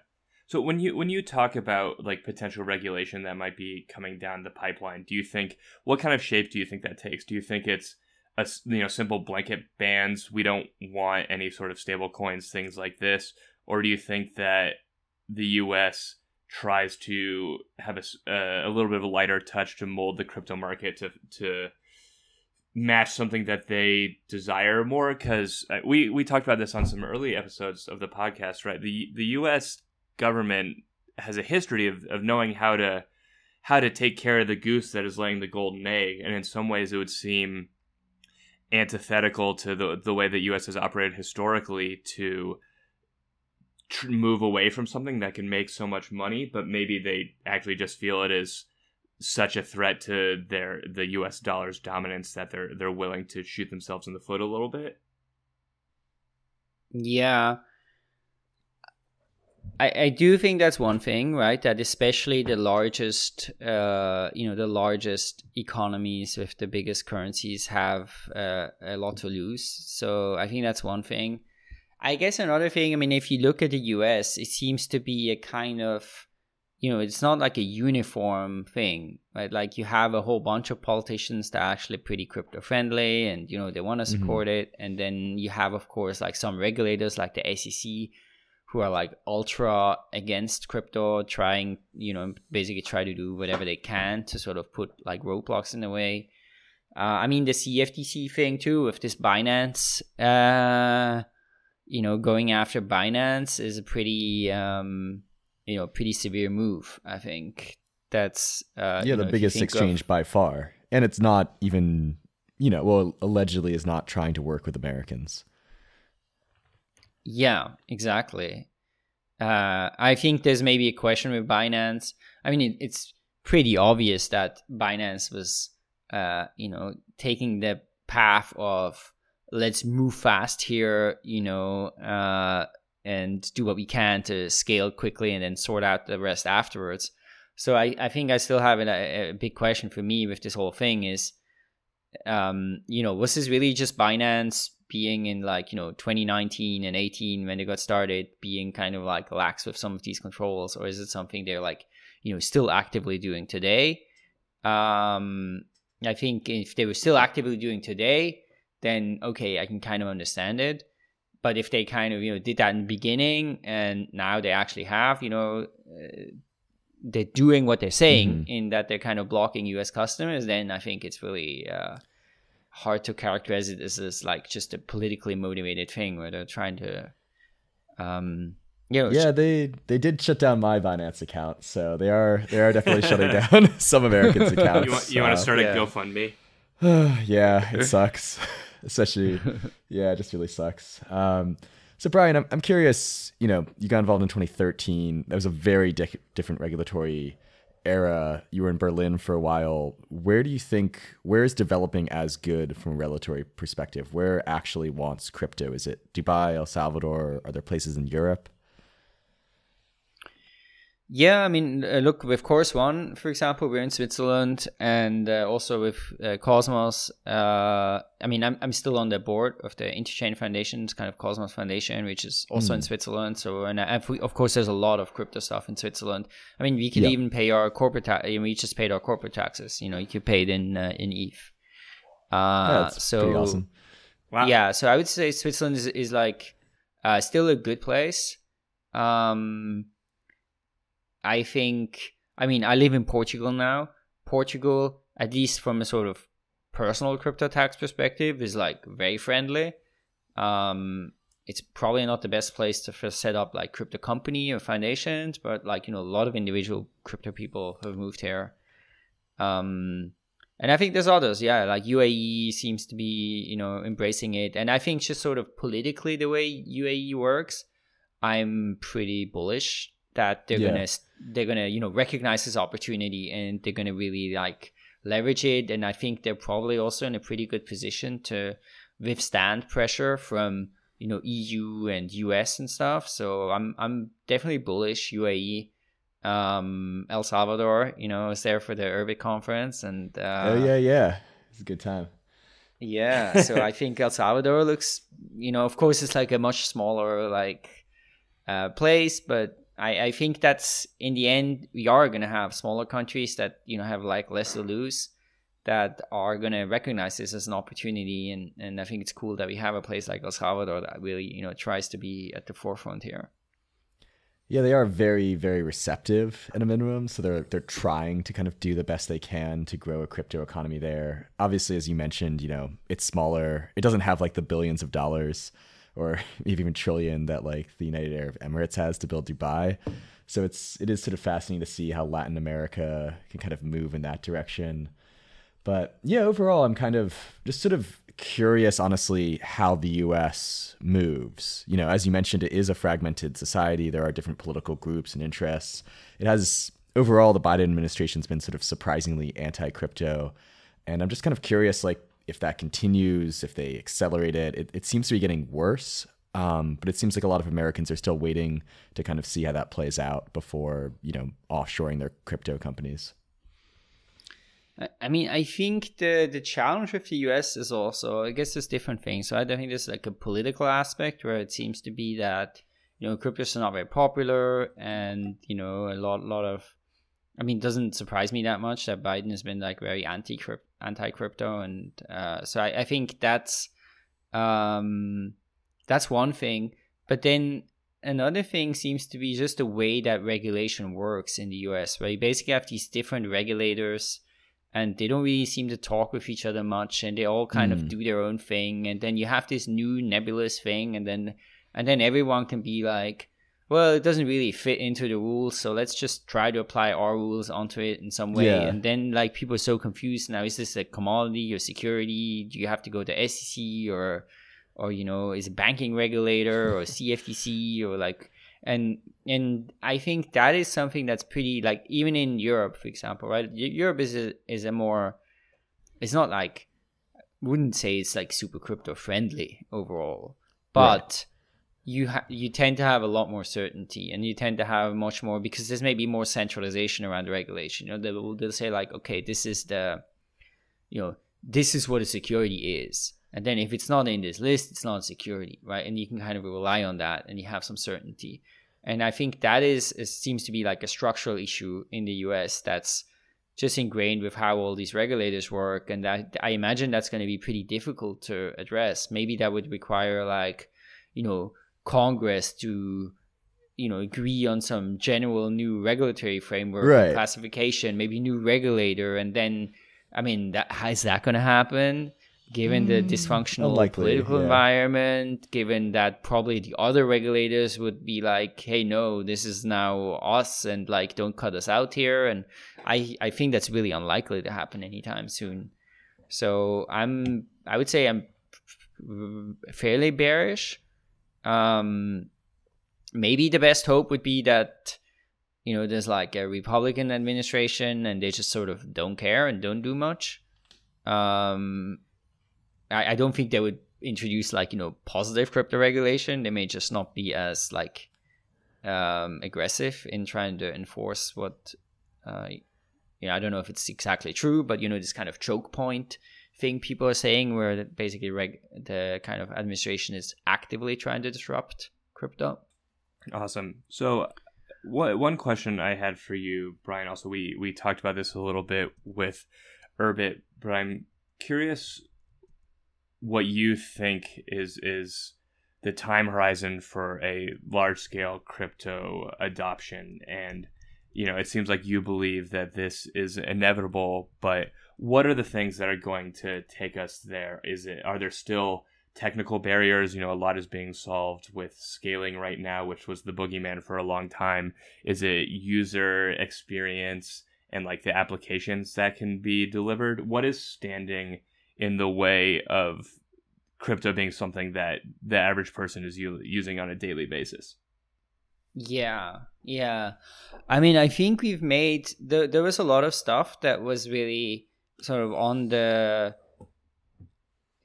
So when you when you talk about like potential regulation that might be coming down the pipeline, do you think what kind of shape do you think that takes? Do you think it's a you know simple blanket bans? We don't want any sort of stable coins, things like this, or do you think that the U.S. tries to have a, uh, a little bit of a lighter touch to mold the crypto market to to match something that they desire more because we we talked about this on some early episodes of the podcast right? The the US government has a history of, of knowing how to how to take care of the goose that is laying the golden egg and in some ways it would seem antithetical to the the way that US has operated historically to tr- move away from something that can make so much money but maybe they actually just feel it is such a threat to their the US dollar's dominance that they're they're willing to shoot themselves in the foot a little bit. Yeah. I, I do think that's one thing, right? That especially the largest, uh, you know, the largest economies with the biggest currencies have uh, a lot to lose. So I think that's one thing. I guess another thing, I mean, if you look at the US, it seems to be a kind of, you know, it's not like a uniform thing, right? Like you have a whole bunch of politicians that are actually pretty crypto friendly and, you know, they want to Mhm. support it. And then you have, of course, like some regulators like the SEC who are like ultra against crypto, trying, you know, basically try to do whatever they can to sort of put like roadblocks in the way. Uh, I mean, the CFTC thing too, with this Binance, uh, you know, going after Binance is a pretty, um, you know, pretty severe move. I think that's uh, yeah, you know, the biggest think of- exchange by far. And it's not even, you know, well, allegedly is not trying to work with Americans. Yeah, exactly. Uh, I think there's maybe a question with Binance. I mean, it, it's pretty obvious that Binance was, uh, you know, taking the path of let's move fast here, you know, uh, and do what we can to scale quickly and then sort out the rest afterwards. So I, I think I still have a, a big question for me with this whole thing is, um, you know, was this really just Binance being in like, you know, 2019 and 18 when they got started being kind of like lax with some of these controls, or is it something they're like, you know, still actively doing today? Um, I think if they were still actively doing today, then okay, I can kind of understand it. But if they kind of, you know, did that in the beginning and now they actually have, you know, uh, they're doing what they're saying in that they're kind of blocking US customers, then I think it's really uh, hard to characterize it as, as like just a politically motivated thing where they're trying to, um, you know, Yeah, they they did shut down my Binance account, so they are they are definitely shutting down <laughs> some Americans' accounts. You want, you want to uh, start yeah. a GoFundMe? <sighs> yeah, it sucks. <laughs> Especially, yeah, it just really sucks. Um, so Brian, I'm I'm curious. You know, you got involved in 2013. That was a very di- different regulatory era. You were in Berlin for a while. Where do you think where is developing as good from a regulatory perspective? Where actually wants crypto? Is it Dubai, El Salvador? Are there places in Europe? Yeah, I mean, uh, look, with Chorus One, for example, we're in Switzerland, and uh, also with uh, Cosmos. Uh, I mean, I'm, I'm still on the board of the Interchain Foundation, it's kind of Cosmos Foundation, which is also in Switzerland. So, and uh, of course, there's a lot of crypto stuff in Switzerland. I mean, we could Yeah. even pay our corporate tax. We just paid our corporate taxes. You know, you could pay it in uh, in ETH. Yeah, Uh, that's so pretty awesome. Wow. yeah, so I would say Switzerland is, is like uh, still a good place. Um, I think. I mean, I live in Portugal now, Portugal, at least from a sort of personal crypto tax perspective, is like very friendly. Um, it's probably not the best place to set up like crypto company or foundations, but like you know, a lot of individual crypto people have moved here. Um, and I think there's others, yeah, like UAE seems to be you know embracing it, and I think just sort of politically the way UAE works, I'm pretty bullish that they're Yeah. gonna they're gonna you know recognize this opportunity and they're gonna really like leverage it, and I think they're probably also in a pretty good position to withstand pressure from you know EU and US and stuff. So I'm I'm definitely bullish UAE. Um, El Salvador, you know, is there for the Urbit conference, and uh, oh yeah, yeah. It's a good time. yeah. So I <laughs> think El Salvador looks, you know, of course it's like a much smaller like uh, place, but I I think that's in the end we are gonna have smaller countries that you know have like less to lose that are gonna recognize this as an opportunity, and and I think it's cool that we have a place like El Salvador that really you know tries to be at the forefront here. Yeah, they are very, very receptive at a minimum. So they're they're trying to kind of do the best they can to grow a crypto economy there. Obviously, as you mentioned, you know, it's smaller. It doesn't have like the billions of dollars or <laughs> even trillion that like the United Arab Emirates has to build Dubai. So it's it is sort of fascinating to see how Latin America can kind of move in that direction. But yeah, overall, I'm kind of just sort of curious, honestly, how the US moves. You know, as you mentioned, it is a fragmented society. There are different political groups and interests. It has, overall, the Biden administration's been sort of surprisingly anti crypto. And I'm just kind of curious, like, if that continues, if they accelerate it. It, it seems to be getting worse. Um, but it seems like a lot of Americans are still waiting to kind of see how that plays out before, you know, offshoring their crypto companies. I- mean, I think the the challenge with the US is also, I guess, there's different things. So I don't think there's like a political aspect where it seems to be that you know cryptos are not very popular, and you know a lot lot of, I mean, it doesn't surprise me that much that Biden has been like very anti anti crypto, and uh, so I, I think that's um that's one thing. But then another thing seems to be just the way that regulation works in the US, where you basically have these different regulators and they don't really seem to talk with each other much and they all kind of Mm. do their own thing and then you have this new nebulous thing and then and then everyone can be like well it doesn't really fit into the rules so let's just try to apply our rules onto it in some way Yeah. and then like people are so confused now is this a commodity or security do you have to go to SEC or or you know is a banking regulator or <laughs> CFTC or like and and I think that is something that's pretty like even in Europe, for example, right? Europe is a is a more it's not like wouldn't say it's like super crypto friendly overall, but you ha- you tend to have a lot more certainty and you tend to have much more because there's maybe more centralization around the regulation. You know, they'll, they'll say like, okay, this is the you know this is what a security is. And then if it's not in this list, it's not a security, right? And you can kind of rely on that and you have some certainty. And I think that is, is seems to be like a structural issue in the US that's just ingrained with how all these regulators work. And that I imagine that's going to be pretty difficult to address. Maybe that would require like, you know, Congress to you know agree on some general new regulatory framework Right. classification maybe new regulator and then i mean how is that going to happen given the mm, dysfunctional unlikely, political yeah. environment given that probably the other regulators would be like hey no this is now us and like don't cut us out here and i i think that's really unlikely to happen anytime soon so i'm i would say i'm fairly bearish um maybe the best hope would be that you know there's like a republican administration and they just sort of don't care and don't do much. Um i, I don't think they would introduce like you know positive crypto regulation. They may just not be as like um aggressive in trying to enforce what uh you know i don't know if it's exactly true but you know this kind of choke point thing people are saying where basically reg- the kind of administration is actively trying to disrupt crypto Awesome. So, what one question I had for you, Brian? Also, we we talked about this a little bit with Urbit, but I'm curious what you think is is the time horizon for a large scale crypto adoption, and you know, it seems like you believe that this is inevitable, but what are the things that are going to take us there? Is it are there still technical barriers? You know, a lot is being solved with scaling right now, which was the boogeyman for a long time. Is it user experience and like the applications that can be delivered? What is standing in the way of crypto being something that the average person is u- using on a daily basis? Yeah, yeah. I mean, I think we've made there. There was a lot of stuff that was really sort of on the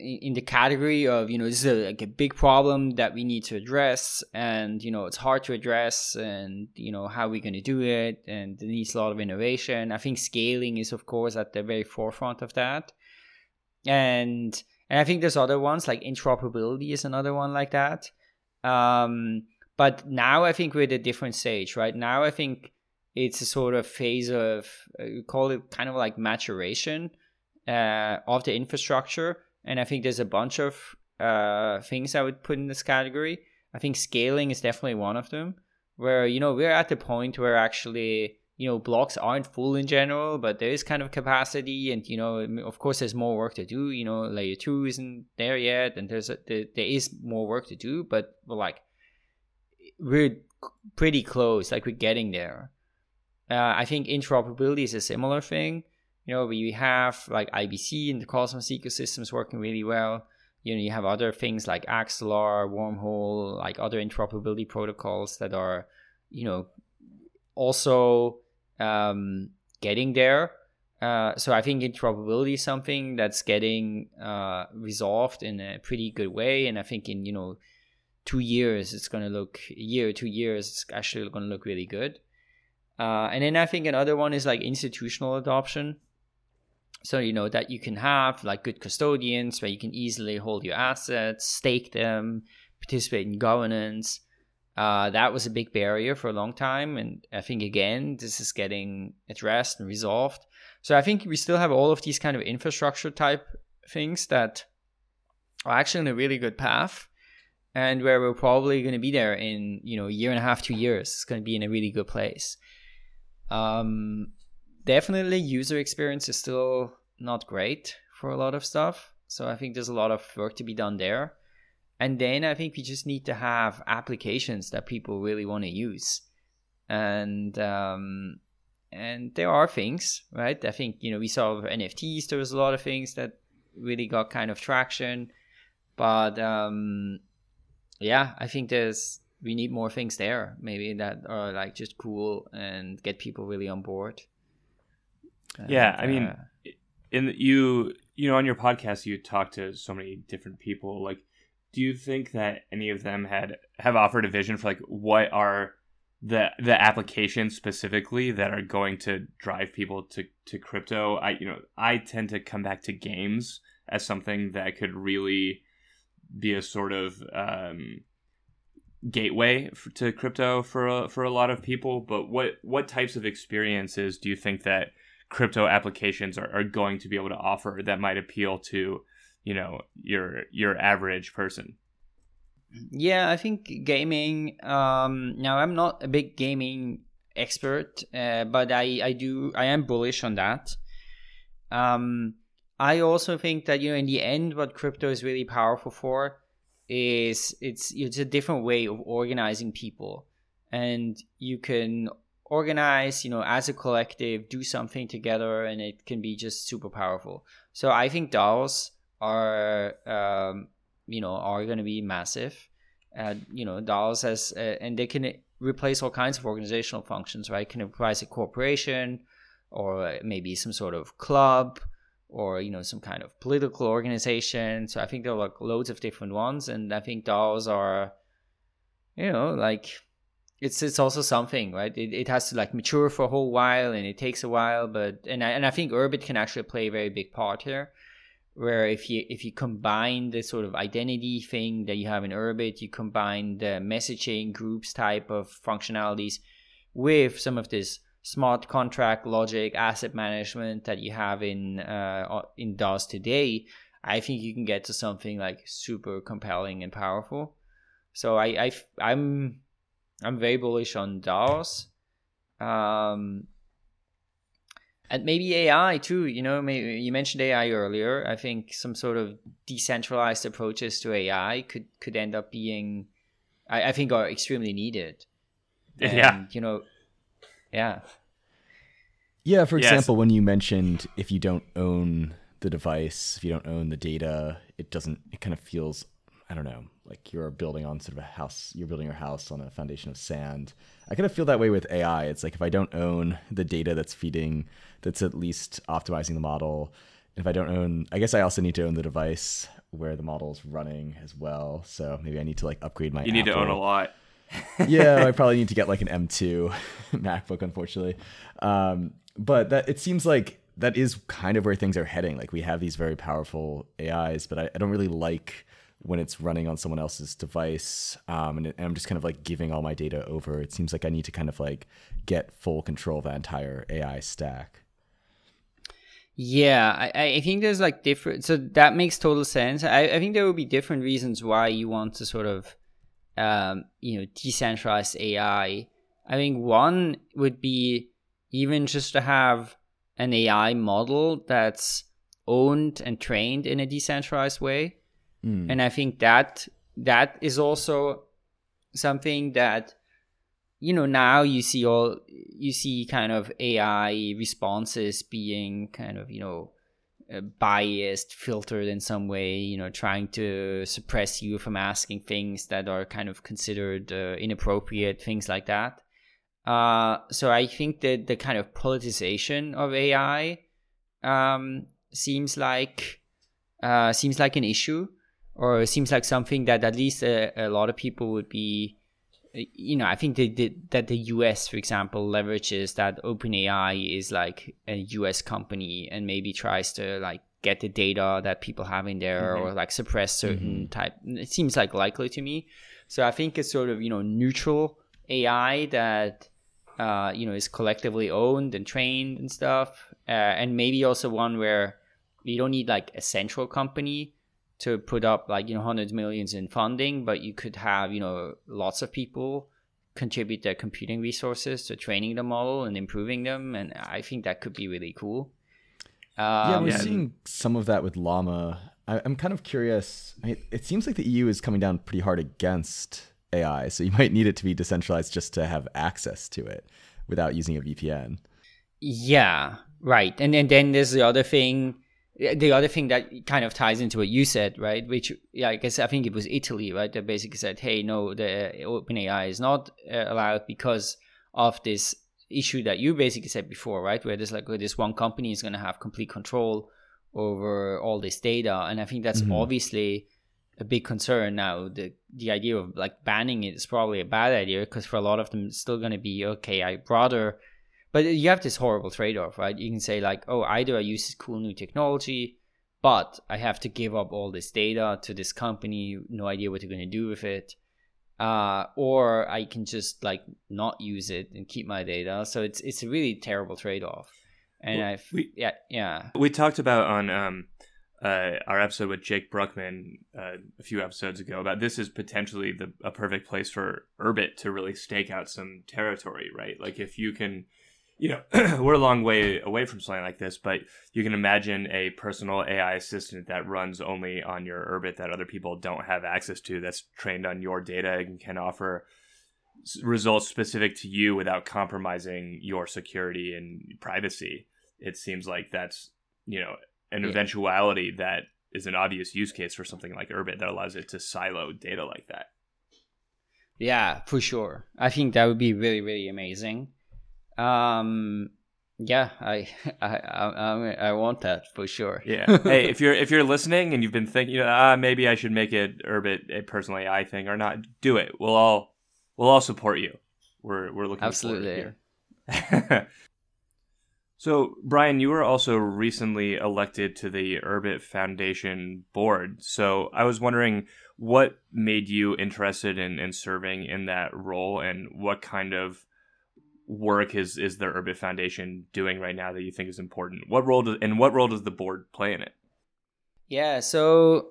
in the category of you know this is a, like a big problem that we need to address and you know it's hard to address and you know how we're going to do it and it needs a lot of innovation. I think scaling is of course at the very forefront of that. And and i think there's other ones like interoperability is another one like that. Um but now i think we're at a different stage right? Now i think it's a sort of phase of uh, call it kind of like maturation uh, of the infrastructure and I think there's a bunch of uh, things I would put in this category. I think scaling is definitely one of them, where you know we're at the point where actually you know blocks aren't full in general, but there is kind of capacity, and you know of course there's more work to do. You know layer two isn't there yet, and there's a, there, there is more work to do, but like we're pretty close, like we're getting there. Uh, I think interoperability is a similar thing. You know, we have like IBC and the Cosmos ecosystems working really well. You know, you have other things like Axelar, Wormhole, like other interoperability protocols that are, you know, also um, getting there. Uh, so I think interoperability is something that's getting uh, resolved in a pretty good way, and I think in you know two years it's going to look a year two years it's actually going to look really good. Uh, and then I think another one is like institutional adoption. So you know that you can have like good custodians where you can easily hold your assets stake them participate in governance. Uh, that was a big barrier for a long time and i think again this is getting addressed and resolved. So i think we still have all of these kind of infrastructure type things that are actually on a really good path and where we're probably going to be there in you know a year and a half two years. It's going to be in a really good place um, definitely user experience is still not great for a lot of stuff. So I think there's a lot of work to be done there. And then I think we just need to have applications that people really want to use. And um, and there are things, right? I think you know we saw NFTs. There was a lot of things that really got kind of traction, but um, yeah, I think there's we need more things there. Maybe that are like just cool and get people really on board. Yeah, I mean, uh, in you you know on your podcast you talk to so many different people. Like, do you think that any of them had have offered a vision for like what are the the applications specifically that are going to drive people to to crypto? I you know I tend to come back to games as something that could really be a sort of um, gateway to crypto for a, for a lot of people. But what what types of experiences do you think that crypto applications are, are going to be able to offer that might appeal to you know your your average person yeah i think gaming um now i'm not a big gaming expert uh, but i i do i am bullish on that um i also think that you know in the end what crypto is really powerful for is it's it's a different way of organizing people and you can organize, you know, as a collective, do something together, and it can be just super powerful. So I think DAOs are, um, you know, are going to be massive. Uh, you know, DAOs as, uh, and they can replace all kinds of organizational functions, right? Can replace a corporation or maybe some sort of club or, you know, some kind of political organization. So I think there are like loads of different ones. And I think DAOs are, you know, like it's it's also something right it, it has to like mature for a whole while and it takes a while but and I, and I think urbit can actually play a very big part here where if you if you combine the sort of identity thing that you have in urbit you combine the messaging groups type of functionalities with some of this smart contract logic asset management that you have in uh, in DAOs today I think you can get to something like super compelling and powerful so I, I I'm I'm very bullish on DAOs. Um, and maybe AI too. You know, maybe you mentioned AI earlier. I think some sort of decentralized approaches to AI could could end up being, I, I think, are extremely needed. <laughs> And, Yeah. you know, yeah, Yeah, for Yes. example, when you mentioned if you don't own the device, if you don't own the data, it doesn't, it kind of feels, I don't know, like you're building on sort of a house, you're building your house on a foundation of sand. I kind of feel that way with AI. It's like if I don't own the data that's feeding, that's at least optimizing the model, if I don't own, I guess I also need to own the device where the model's running as well. So maybe I need to like upgrade my You need to own a lot. Yeah, I <laughs> probably need to get like an M2 <laughs> MacBook, unfortunately. Um, but that it seems like that is kind of where things are heading. Like we have these very powerful AIs, but I, I don't really like when it's running on someone else's device, um, and, and I'm just kind of like giving all my data over. It seems like I need to kind of like get full control of that entire AI stack. Yeah, I, I think there's like different. So that makes total sense. I, I think there will be different reasons why you want to sort of, um, you know, decentralized AI. I think one would be even just to have an AI model that's owned and trained in a decentralized way. Mm. And I think that that is also something that you know now you see all you see kind of AI responses being kind of you know biased, filtered in some way, you know, trying to suppress you from asking things that are kind of considered uh, inappropriate, things like that. Uh, so I think that the kind of politicization of AI um, seems like uh, seems like an issue, or seems like something that at least a, a lot of people would be. You know, I think they did that the US, for example, leverages that OpenAI is like a US company and maybe tries to like get the data that people have in there Mhm. or like suppress certain type. It seems like likely to me. So I think it's sort of you know neutral AI that uh, you know is collectively owned and trained and stuff, uh, and maybe also one where you don't need like a central company to put up like you know hundreds of millions in funding, but you could have you know lots of people contribute their computing resources to training the model and improving them, and I think that could be really cool. yeah, Um, we're yeah. seeing some of that with Llama. I, I'm kind of curious. I it seems like the EU is coming down pretty hard against AI, so you <laughs> might need it to be decentralized just to have access to it without using a VPN. Yeah, right. And then then there's the other thing, the other thing that kind of ties into what you said, right? Which yeah, I guess I think it was Italy, right? That basically said, hey, no, the OpenAI is not uh, allowed because of this issue that you basically said before, right? Where there's like where this one company is going to have complete control over all this data, and I think that's Mhm. obviously a big concern now. The the idea of like banning it is probably a bad idea because for a lot of them, it's still going to be okay. I rather but you have this horrible trade-off right? You can say like oh either i use this cool new technology but i have to give up all this data to this company no idea what they're going to do with it uh, or i can just like not use it and keep my data. So it's it's a really terrible trade-off. And Well, i we- yeah yeah. We talked about on um, uh, our episode with Jake Bruckman uh, a few episodes ago about this is potentially the a perfect place for Urbit to really stake out some territory, right? Like if you can, you know, <clears throat> we're a long way away from something like this, but you can imagine a personal AI assistant that runs only on your Urbit that other people don't have access to, that's trained on your data and can offer results specific to you without compromising your security and privacy. It seems like that's you know an Yeah. eventuality that is an obvious use case for something like Urbit that allows it to silo data like that. yeah for sure i think that would be really really amazing um yeah i <laughs> i i, I, I want that for sure Yeah. <laughs> hey, if you're if you're listening and you've been thinking, ah, maybe I should make it Urbit a personal AI thing or not, do it. We'll all we'll all support you. We're we're looking Absolutely. <laughs> so, Brian, you were also recently elected to the Urbit Foundation board. So, I was wondering what made you interested in, in serving in that role and what kind of work is, is the Urbit Foundation doing right now that you think is important? What role does, and what role does the board play in it? Yeah, so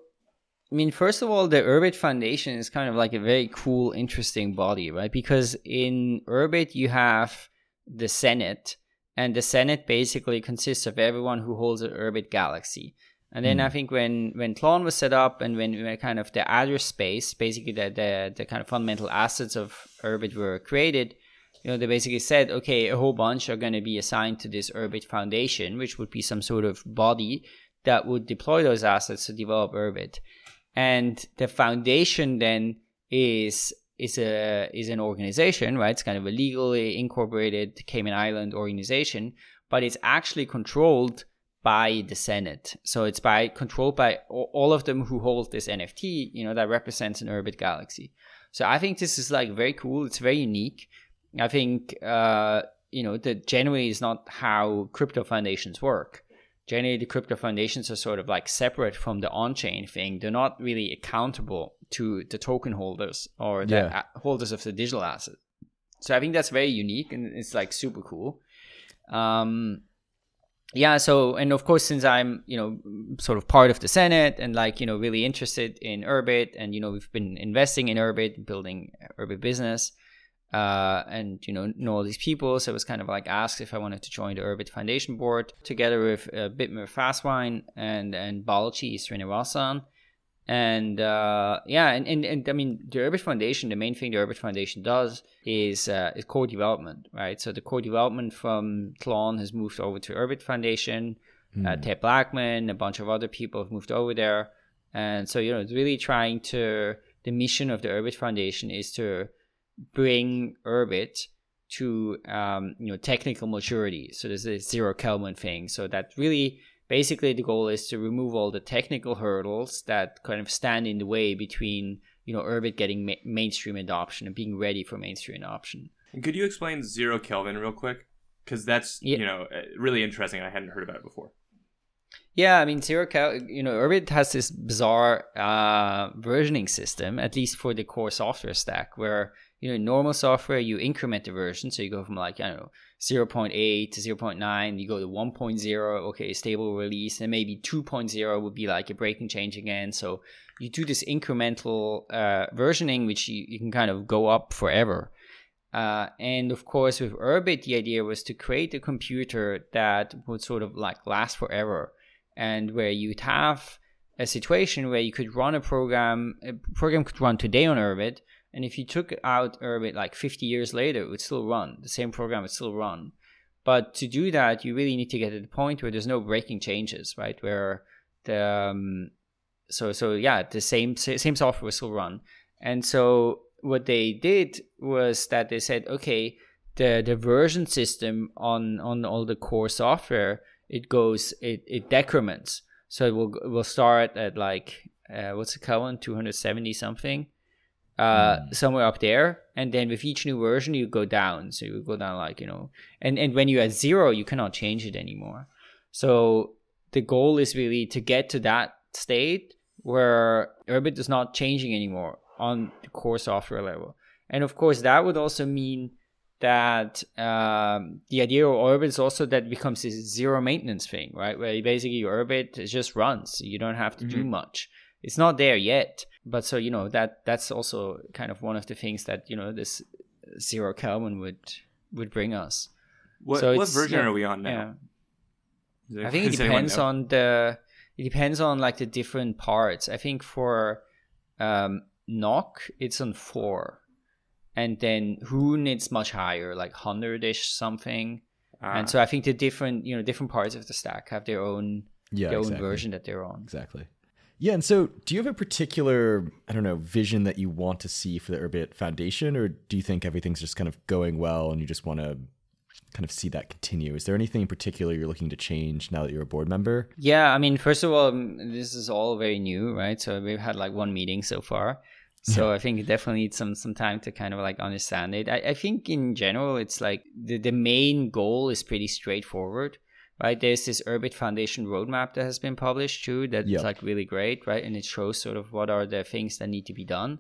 I mean, first of all, the Urbit Foundation is kind of like a very cool, interesting body, right? Because in Urbit, you have the Senate, and the Senate basically consists of everyone who holds an Urbit galaxy. And then Mm. I think when when Tlon was set up and when, when kind of the address space, basically the, the the kind of fundamental assets of Urbit were created, you know, they basically said, okay, a whole bunch are going to be assigned to this Urbit Foundation, which would be some sort of body that would deploy those assets to develop Urbit. And the foundation then is is a is an organization, right? It's kind of a legally incorporated Cayman Island organization, but it's actually controlled by the Senate. So it's by controlled by all of them who hold this NFT, you know, that represents an Urbit galaxy. So I think this is like very cool. It's very unique. I think uh, you know that generally is not how crypto foundations work. Generally, the crypto foundations are sort of like separate from the on-chain thing. They're not really accountable to the token holders or the Yeah. holders of the digital asset. So I think that's very unique and it's like super cool. Um, yeah. So and of course, since I'm you know sort of part of the Senate and like you know really interested in Urbit and you know we've been investing in Urbit, building Urbit business uh, and you know know all these people. So it was kind of like asked if I wanted to join the Urbit Foundation board together with uh, Bitmer Fastwine and and Balaji Srinivasan. And uh, yeah, and, and, and I mean the Urbit Foundation. The main thing the Urbit Foundation does is uh, is core development, right? So the core development from Tlon has moved over to Urbit Foundation. Uh, Hmm. Ted Blackman, a bunch of other people have moved over there, and so you know, it's really trying to. The mission of the Urbit Foundation is to bring Urbit to um, you know technical maturity. So there's a zero Kelvin thing. So that really basically the goal is to remove all the technical hurdles that kind of stand in the way between you know Urbit getting ma- mainstream adoption and being ready for mainstream adoption. And could you explain zero Kelvin real quick? Because that's Yeah. you know uh, really interesting. I hadn't heard about it before. Yeah, I mean zero Kel. You know, Urbit has this bizarre uh, versioning system, at least for the core software stack, where you know normal software you increment the version, so you go from like I don't know 0.8 to 0.9, you go to 1.0, okay, stable release, and maybe 2.0 would be like a breaking change again. So you do this incremental uh, versioning, which you, you can kind of go up forever. Uh, and of course, with Urbit, the idea was to create a computer that would sort of like last forever, and where you'd have a situation where you could run a program. A program could run today on Urbit, and if you took out Urbit like 50 years later, it would still run. The same program would still run. But to do that, you really need to get to the point where there's no breaking changes, right? Where the um, so so yeah, the same same software still run. And so what they did was that they said, okay, the the version system on on all the core software it goes it it decrements. So it will it will start at like uh, what's the current 270 something uh Mm. somewhere up there and then with each new version you go down so you go down like you know and and when you're at zero you cannot change it anymore so the goal is really to get to that state where Urbit is not changing anymore on the core software level. And of course, that would also mean that um, the idea of Urbit is also that it becomes this zero maintenance thing, right? Where basically your Urbit it just runs. You don't have to do Mhm. much. It's not there yet, but so you know that that's also kind of one of the things that you know this zero Kelvin would would bring us. What So what version yeah, are we on now? Yeah. There- I think it <laughs> depends on the it depends on like the different parts. I think for um Nock it's on four. And then Hoon it's much higher, like hundred ish something. Ah. And so I think the different you know, different parts of the stack have their own Yeah, their exactly. own version that they're on. Exactly. Yeah, and so do you have a particular, I don't know, vision that you want to see for the Urbit Foundation, or do you think everything's just kind of going well and you just want to kind of see that continue? Is there anything in particular you're looking to change now that you're a board member? Yeah, I mean, first of all, um, this is all very new, right? So we've had like one meeting so far. So I think it definitely needs some some time to kind of like understand it. I, I think in general, it's like the, the main goal is pretty straightforward, right? There's this Urbit Foundation roadmap that has been published too. That's Yeah. like really great, right? And it shows sort of what are the things that need to be done.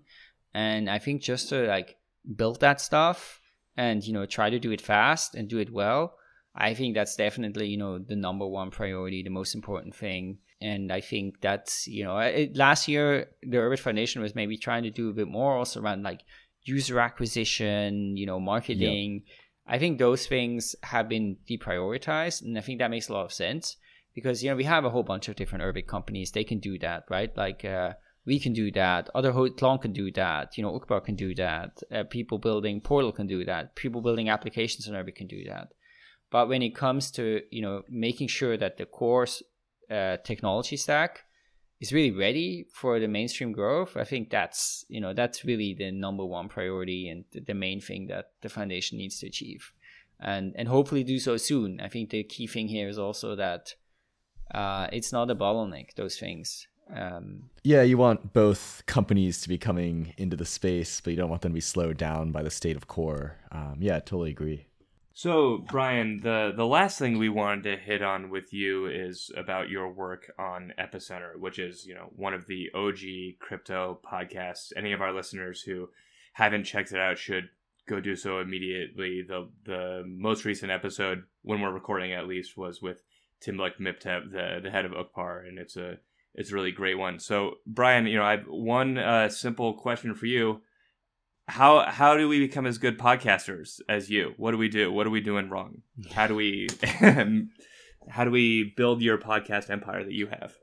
And I think just to like build that stuff and you know try to do it fast and do it well I think that's definitely you know the number one priority, the most important thing. And I think that's you know it, last year the Urbit Foundation was maybe trying to do a bit more also around like user acquisition, you know, marketing. I think those things have been deprioritized, and I think that makes a lot of sense because you know we have a whole bunch of different Urbit companies. They can do that, right? Like uh, we can do that. Other Tlon can do that. You know, Uqbar can do that. Uh, people building Portal can do that. People building applications on Urbit can do that. But when it comes to you know making sure that the core uh, technology stack is really ready for the mainstream growth, I think that's you know that's really the number one priority and the main thing that the foundation needs to achieve, and and hopefully do so soon. I think the key thing here is also that uh, it's not a bottleneck. Those things. Um, yeah, you want both companies to be coming into the space, but you don't want them to be slowed down by the state of core. Um, yeah, totally agree. So, Brian, the the last thing we wanted to hit on with you is about your work on Epicenter, which is you know one of the OG crypto podcasts. Any of our listeners who haven't checked it out should go do so immediately. the The most recent episode, when we're recording at least, was with Timlek Miptep, the the head of Uqbar, and it's a it's a really great one. So, Brian, you know, I have one uh, simple question for you how how do we become as good podcasters as you? What do we do? What are we doing wrong? How do we <laughs> how do we build your podcast empire that you have?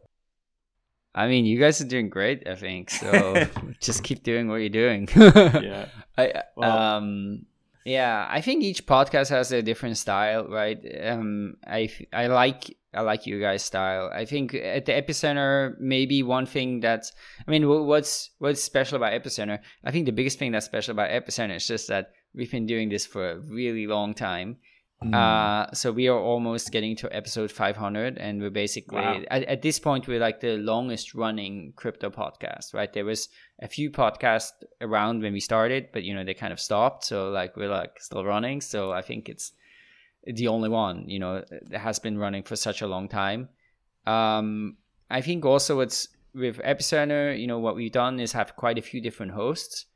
I mean, you guys are doing great. I think so. <laughs> just keep doing what you're doing. yeah. <laughs> I well, um yeah. I think each podcast has a different style, right? Um, I I like I like you guys' style. I think at the epicenter, maybe one thing that's, I mean, what's what's special about epicenter? I think the biggest thing that's special about epicenter is just that we've been doing this for a really long time. Mm. Uh, so we are almost getting to episode 500, and we're basically wow. at, at this point we're like the longest running crypto podcast. Right? There was a few podcasts around when we started, but you know they kind of stopped. So like we're like still running. So I think it's the only one you know that has been running for such a long time. Um, i think also it's with epicenter you know what we've done is have quite a few different hosts.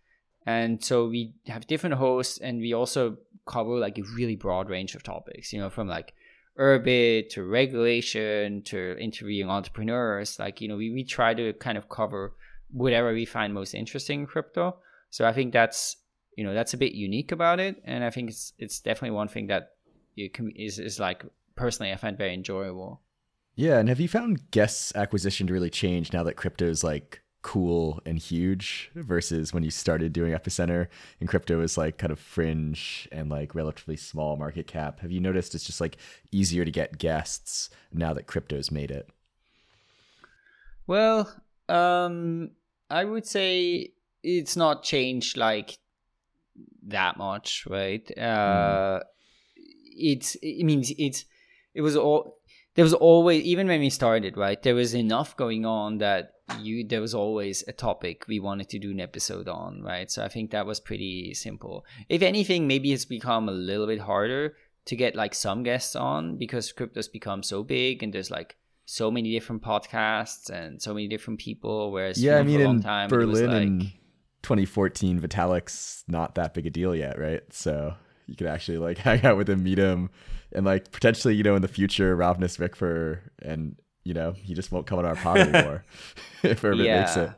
And so we have different hosts and we also cover like a really broad range of topics you know from like urbit to regulation to interviewing entrepreneurs. Like you know we, we try to kind of cover whatever we find most interesting in crypto. So i think that's you know that's a bit unique about it. And i think it's it's definitely one thing that it can, is is like personally I find very enjoyable. Yeah, and have you found guest acquisition to really change now that crypto is like cool and huge versus when you started doing epicenter and crypto is like kind of fringe and like relatively small market cap? Have you noticed it's just like easier to get guests now that crypto's made it? Well um i would say it's not changed like that much right? Uh mm it's it means it's it was all there was always even when we started right there was enough going on that you there was always a topic we wanted to do an episode on right? So i think that was pretty simple. If anything maybe it's become a little bit harder to get like some guests on because crypto's become so big and there's like so many different podcasts and so many different people whereas yeah i mean in time, berlin like, in 2014 vitalik's not that big a deal yet right? So you could actually like <laughs> hang out with him, meet him, and like potentially, you know, in the future, Ravnus Vikfer, and you know, he just won't come on our pod <laughs> anymore <laughs> if Urbit yeah. makes it.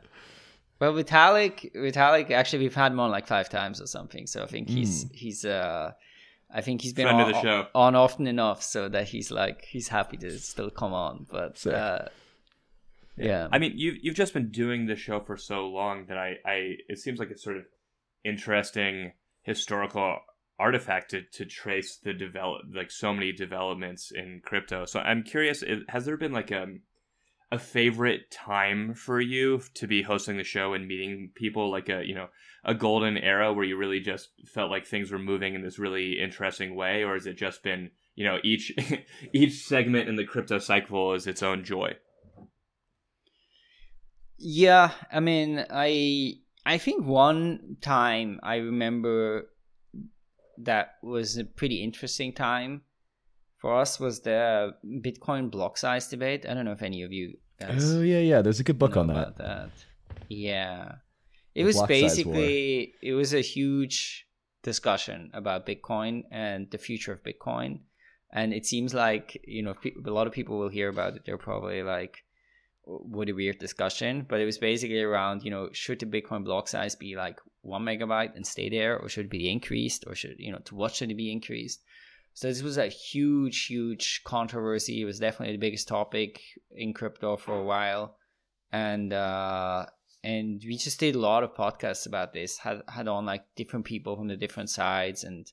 Well, Vitalik, Vitalik, actually, we've had him on like five times or something. So I think he's mm. he's uh, I think he's been on, on, often enough so that he's like he's happy to still come on. But uh, yeah. yeah. I mean, you you've just been doing the show for so long that I I it seems like it's sort of interesting historical artifact to, to trace the develop like so many developments in crypto. So I'm curious, has there been like a a favorite time for you to be hosting the show and meeting people? Like a you know a golden era where you really just felt like things were moving in this really interesting way? Or has it just been you know each <laughs> each segment in the crypto cycle is its own joy? Yeah i mean i i think one time i remember that was a pretty interesting time for us was the Bitcoin block size debate. I don't know if any of you guys. Oh yeah, yeah. There's a good book on that. that. Yeah, it the was basically it was a huge discussion about Bitcoin and the future of Bitcoin, and it seems like you know a lot of people will hear about it. They're probably like, what a weird discussion, but it was basically around, you know, should the Bitcoin block size be like one megabyte and stay there, or should it be increased, or should, you know, to what should it be increased? So this was a huge, huge controversy. It was definitely the biggest topic in crypto for a while. And, uh, and we just did a lot of podcasts about this, had, had on like different people from the different sides and,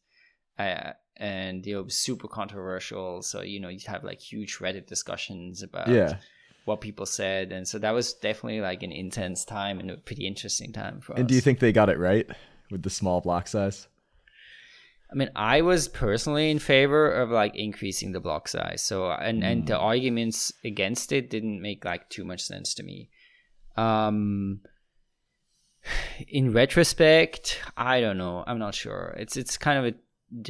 uh, and you know, it was super controversial. So, you know, you'd have like huge Reddit discussions about, Yeah. What people said. And so that was definitely like an intense time and a pretty interesting time for And us do you think they got it right with the small block size? i mean i was personally in favor of like increasing the block size. So and and the arguments against it didn't make like too much sense to me. Um in retrospect i don't know. I'm not sure. It's it's kind of a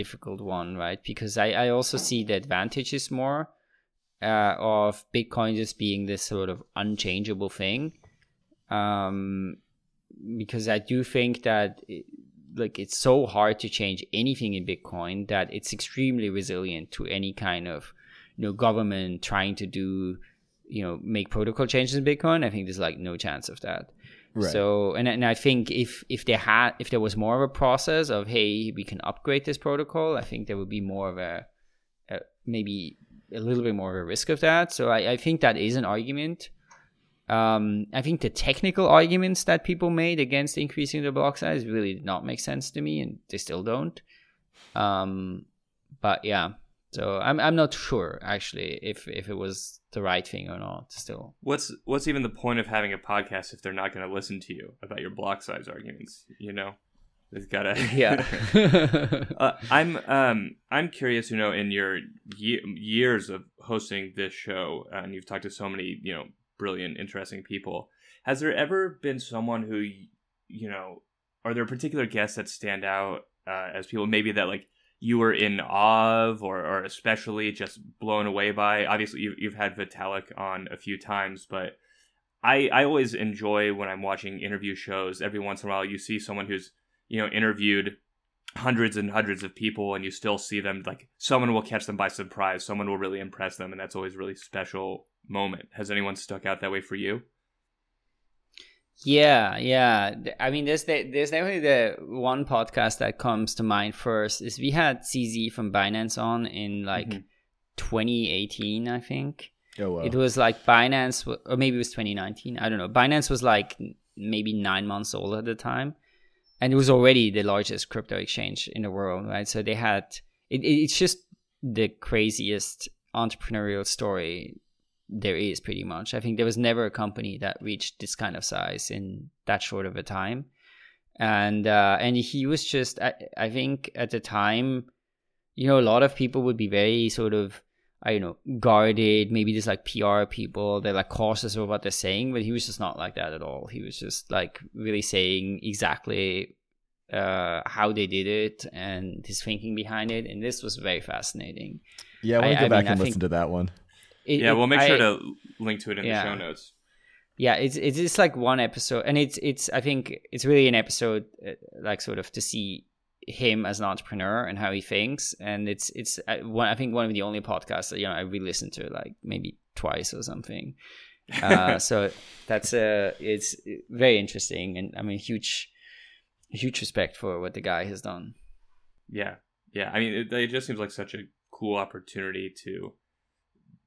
difficult one right? Because i i also see the advantages more uh, of Bitcoin just being this sort of unchangeable thing. Um, because I do think that it, like it's so hard to change anything in Bitcoin that it's extremely resilient to any kind of you know government trying to do you know make protocol changes in Bitcoin. I think there's like no chance of that. Right. So and and I think if if they had if there was more of a process of hey we can upgrade this protocol, I think there would be more of a, a maybe a little bit more of a risk of that. So I, I think that is an argument. Um, I think the technical arguments that people made against increasing the block size really did not make sense to me, and they still don't. Um, but yeah, so I'm I'm not sure actually if if it was the right thing or not. Still, What's what's even the point of having a podcast if they're not going to listen to you about your block size arguments? You know, they've got to. yeah. <laughs> uh, I'm um I'm curious. You know, in your ye- years of hosting this show, uh, and you've talked to so many you know brilliant, interesting people. Has there ever been someone who you know? Are there particular guests that stand out uh, as people maybe that like you were in awe of or, or especially just blown away by? Obviously, you, you've had Vitalik on a few times, but I, I always enjoy when I'm watching interview shows. Every once in a while, you see someone who's you know interviewed hundreds and hundreds of people, and you still see them like someone will catch them by surprise. Someone will really impress them, and that's always a really special moment. Has anyone stuck out that way for you? Yeah, yeah. I mean, there's the, there's definitely the one podcast that comes to mind first is we had CZ from Binance on in like Mhm. 2018, I think. Oh, wow. It was like Binance, or maybe it was 2019. I don't know. Binance was like maybe nine months old at the time, and it was already the largest crypto exchange in the world, right? So they had it, it's just the craziest entrepreneurial story there is pretty much. I think there was never a company that reached this kind of size in that short of a time. And uh, and he was just I, I think at the time, you know, a lot of people would be very sort of I don't know, guarded, maybe just like PR people, they're like cautious of what they're saying, but he was just not like that at all. He was just like really saying exactly uh, how they did it and his thinking behind it. And this was very fascinating. yeah, I want I- to go I back mean, and think- listen to that one. It- yeah, it- we'll make I- sure to link to it in Yeah. the show notes. yeah it's it's just like one episode and it's it's i think it's really an episode uh, like sort of to see him as an entrepreneur and how he thinks and it's it's uh, one i think one of the only podcasts that you know i re-listened to like maybe twice or something <laughs> uh, so that's uh it's very interesting and i mean huge huge respect for what the guy has done Yeah, yeah. I mean, it, it just seems like such a cool opportunity to,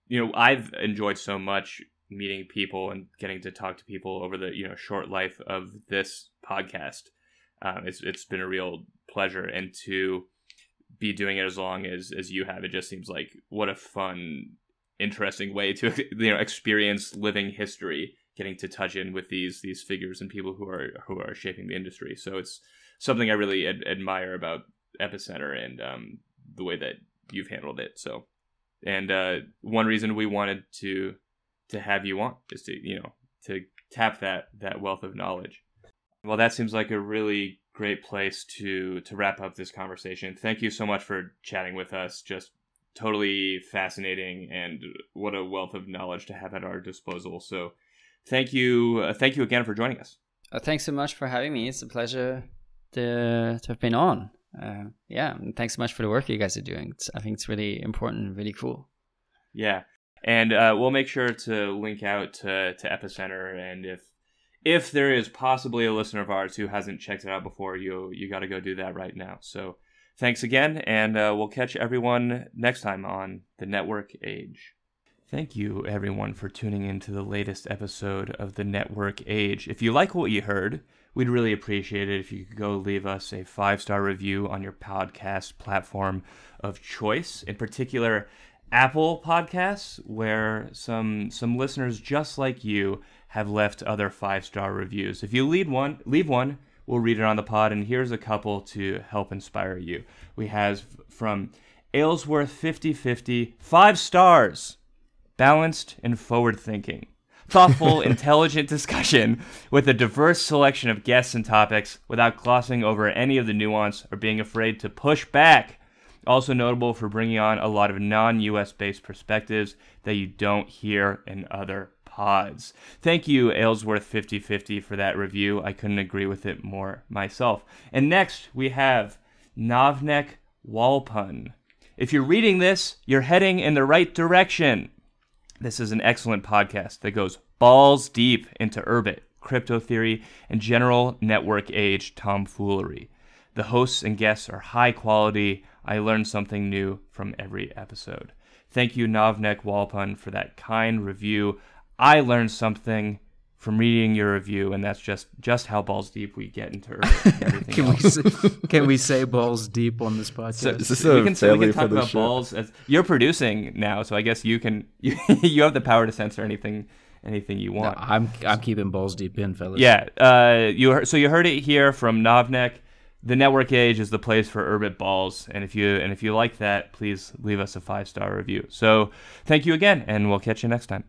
you know, I've enjoyed so much meeting people and getting to talk to people over the you know short life of this podcast. Um, it's it's been a real pleasure, and to be doing it as long as as you have, it just seems like what a fun, interesting way to <laughs> you know experience living history, getting to touch in with these these figures and people who are who are shaping the industry. So it's something I really ad- admire about Epicenter and um, the way that you've handled it. So, and uh, one reason we wanted to to have you on is to you know to tap that that wealth of knowledge. Well, that seems like a really great place to to wrap up this conversation. Thank you so much for chatting with us. Just totally fascinating, and what a wealth of knowledge to have at our disposal. So, thank you, uh, thank you again for joining us. uh, thanks so much for having me it's a pleasure to, to have been on uh, yeah and thanks so much for the work you guys are doing it's, i think it's really important really cool Yeah. And uh, we'll make sure to link out to, to Epicenter. And if if there is possibly a listener of ours who hasn't checked it out before, you you got to go do that right now. So thanks again, and uh, we'll catch everyone next time on the Network Age. Thank you, everyone, for tuning in to the latest episode of the Network Age. If you like what you heard, we'd really appreciate it if you could go leave us a five star review on your podcast platform of choice. In particular, Apple Podcasts, where some some listeners just like you have left other five star reviews. If you leave one, leave one, we'll read it on the pod. And here's a couple to help inspire you. We have from Aylesworth 5050, five stars, balanced and forward thinking. Thoughtful, <laughs> intelligent discussion with a diverse selection of guests and topics without glossing over any of the nuance or being afraid to push back. Also notable for bringing on a lot of non US based perspectives that you don't hear in other pods. Thank you, Aylesworth 5050, for that review. I couldn't agree with it more myself. And next, we have Navnek Walpun. If you're reading this, you're heading in the right direction. This is an excellent podcast that goes balls deep into Urbit, crypto theory, and general network age tomfoolery. The hosts and guests are high quality. I learn something new from every episode. Thank you, Navnek Walpun, for that kind review. I learned something from reading your review, and that's just just how balls deep we get into <laughs> everything Can we say, can we say balls deep on this podcast? So, Is this so we a can, so we can talk for about show? balls. As, you're producing now, so I guess you can you, <laughs> you have the power to censor anything anything you No, want. I'm I'm keeping balls deep in, fellas. Yeah, uh, you heard, so you heard it here from Novnek. The network age is the place for urban balls, and if you and if you like that, please leave us a five star review. So thank you again, and we'll catch you next time.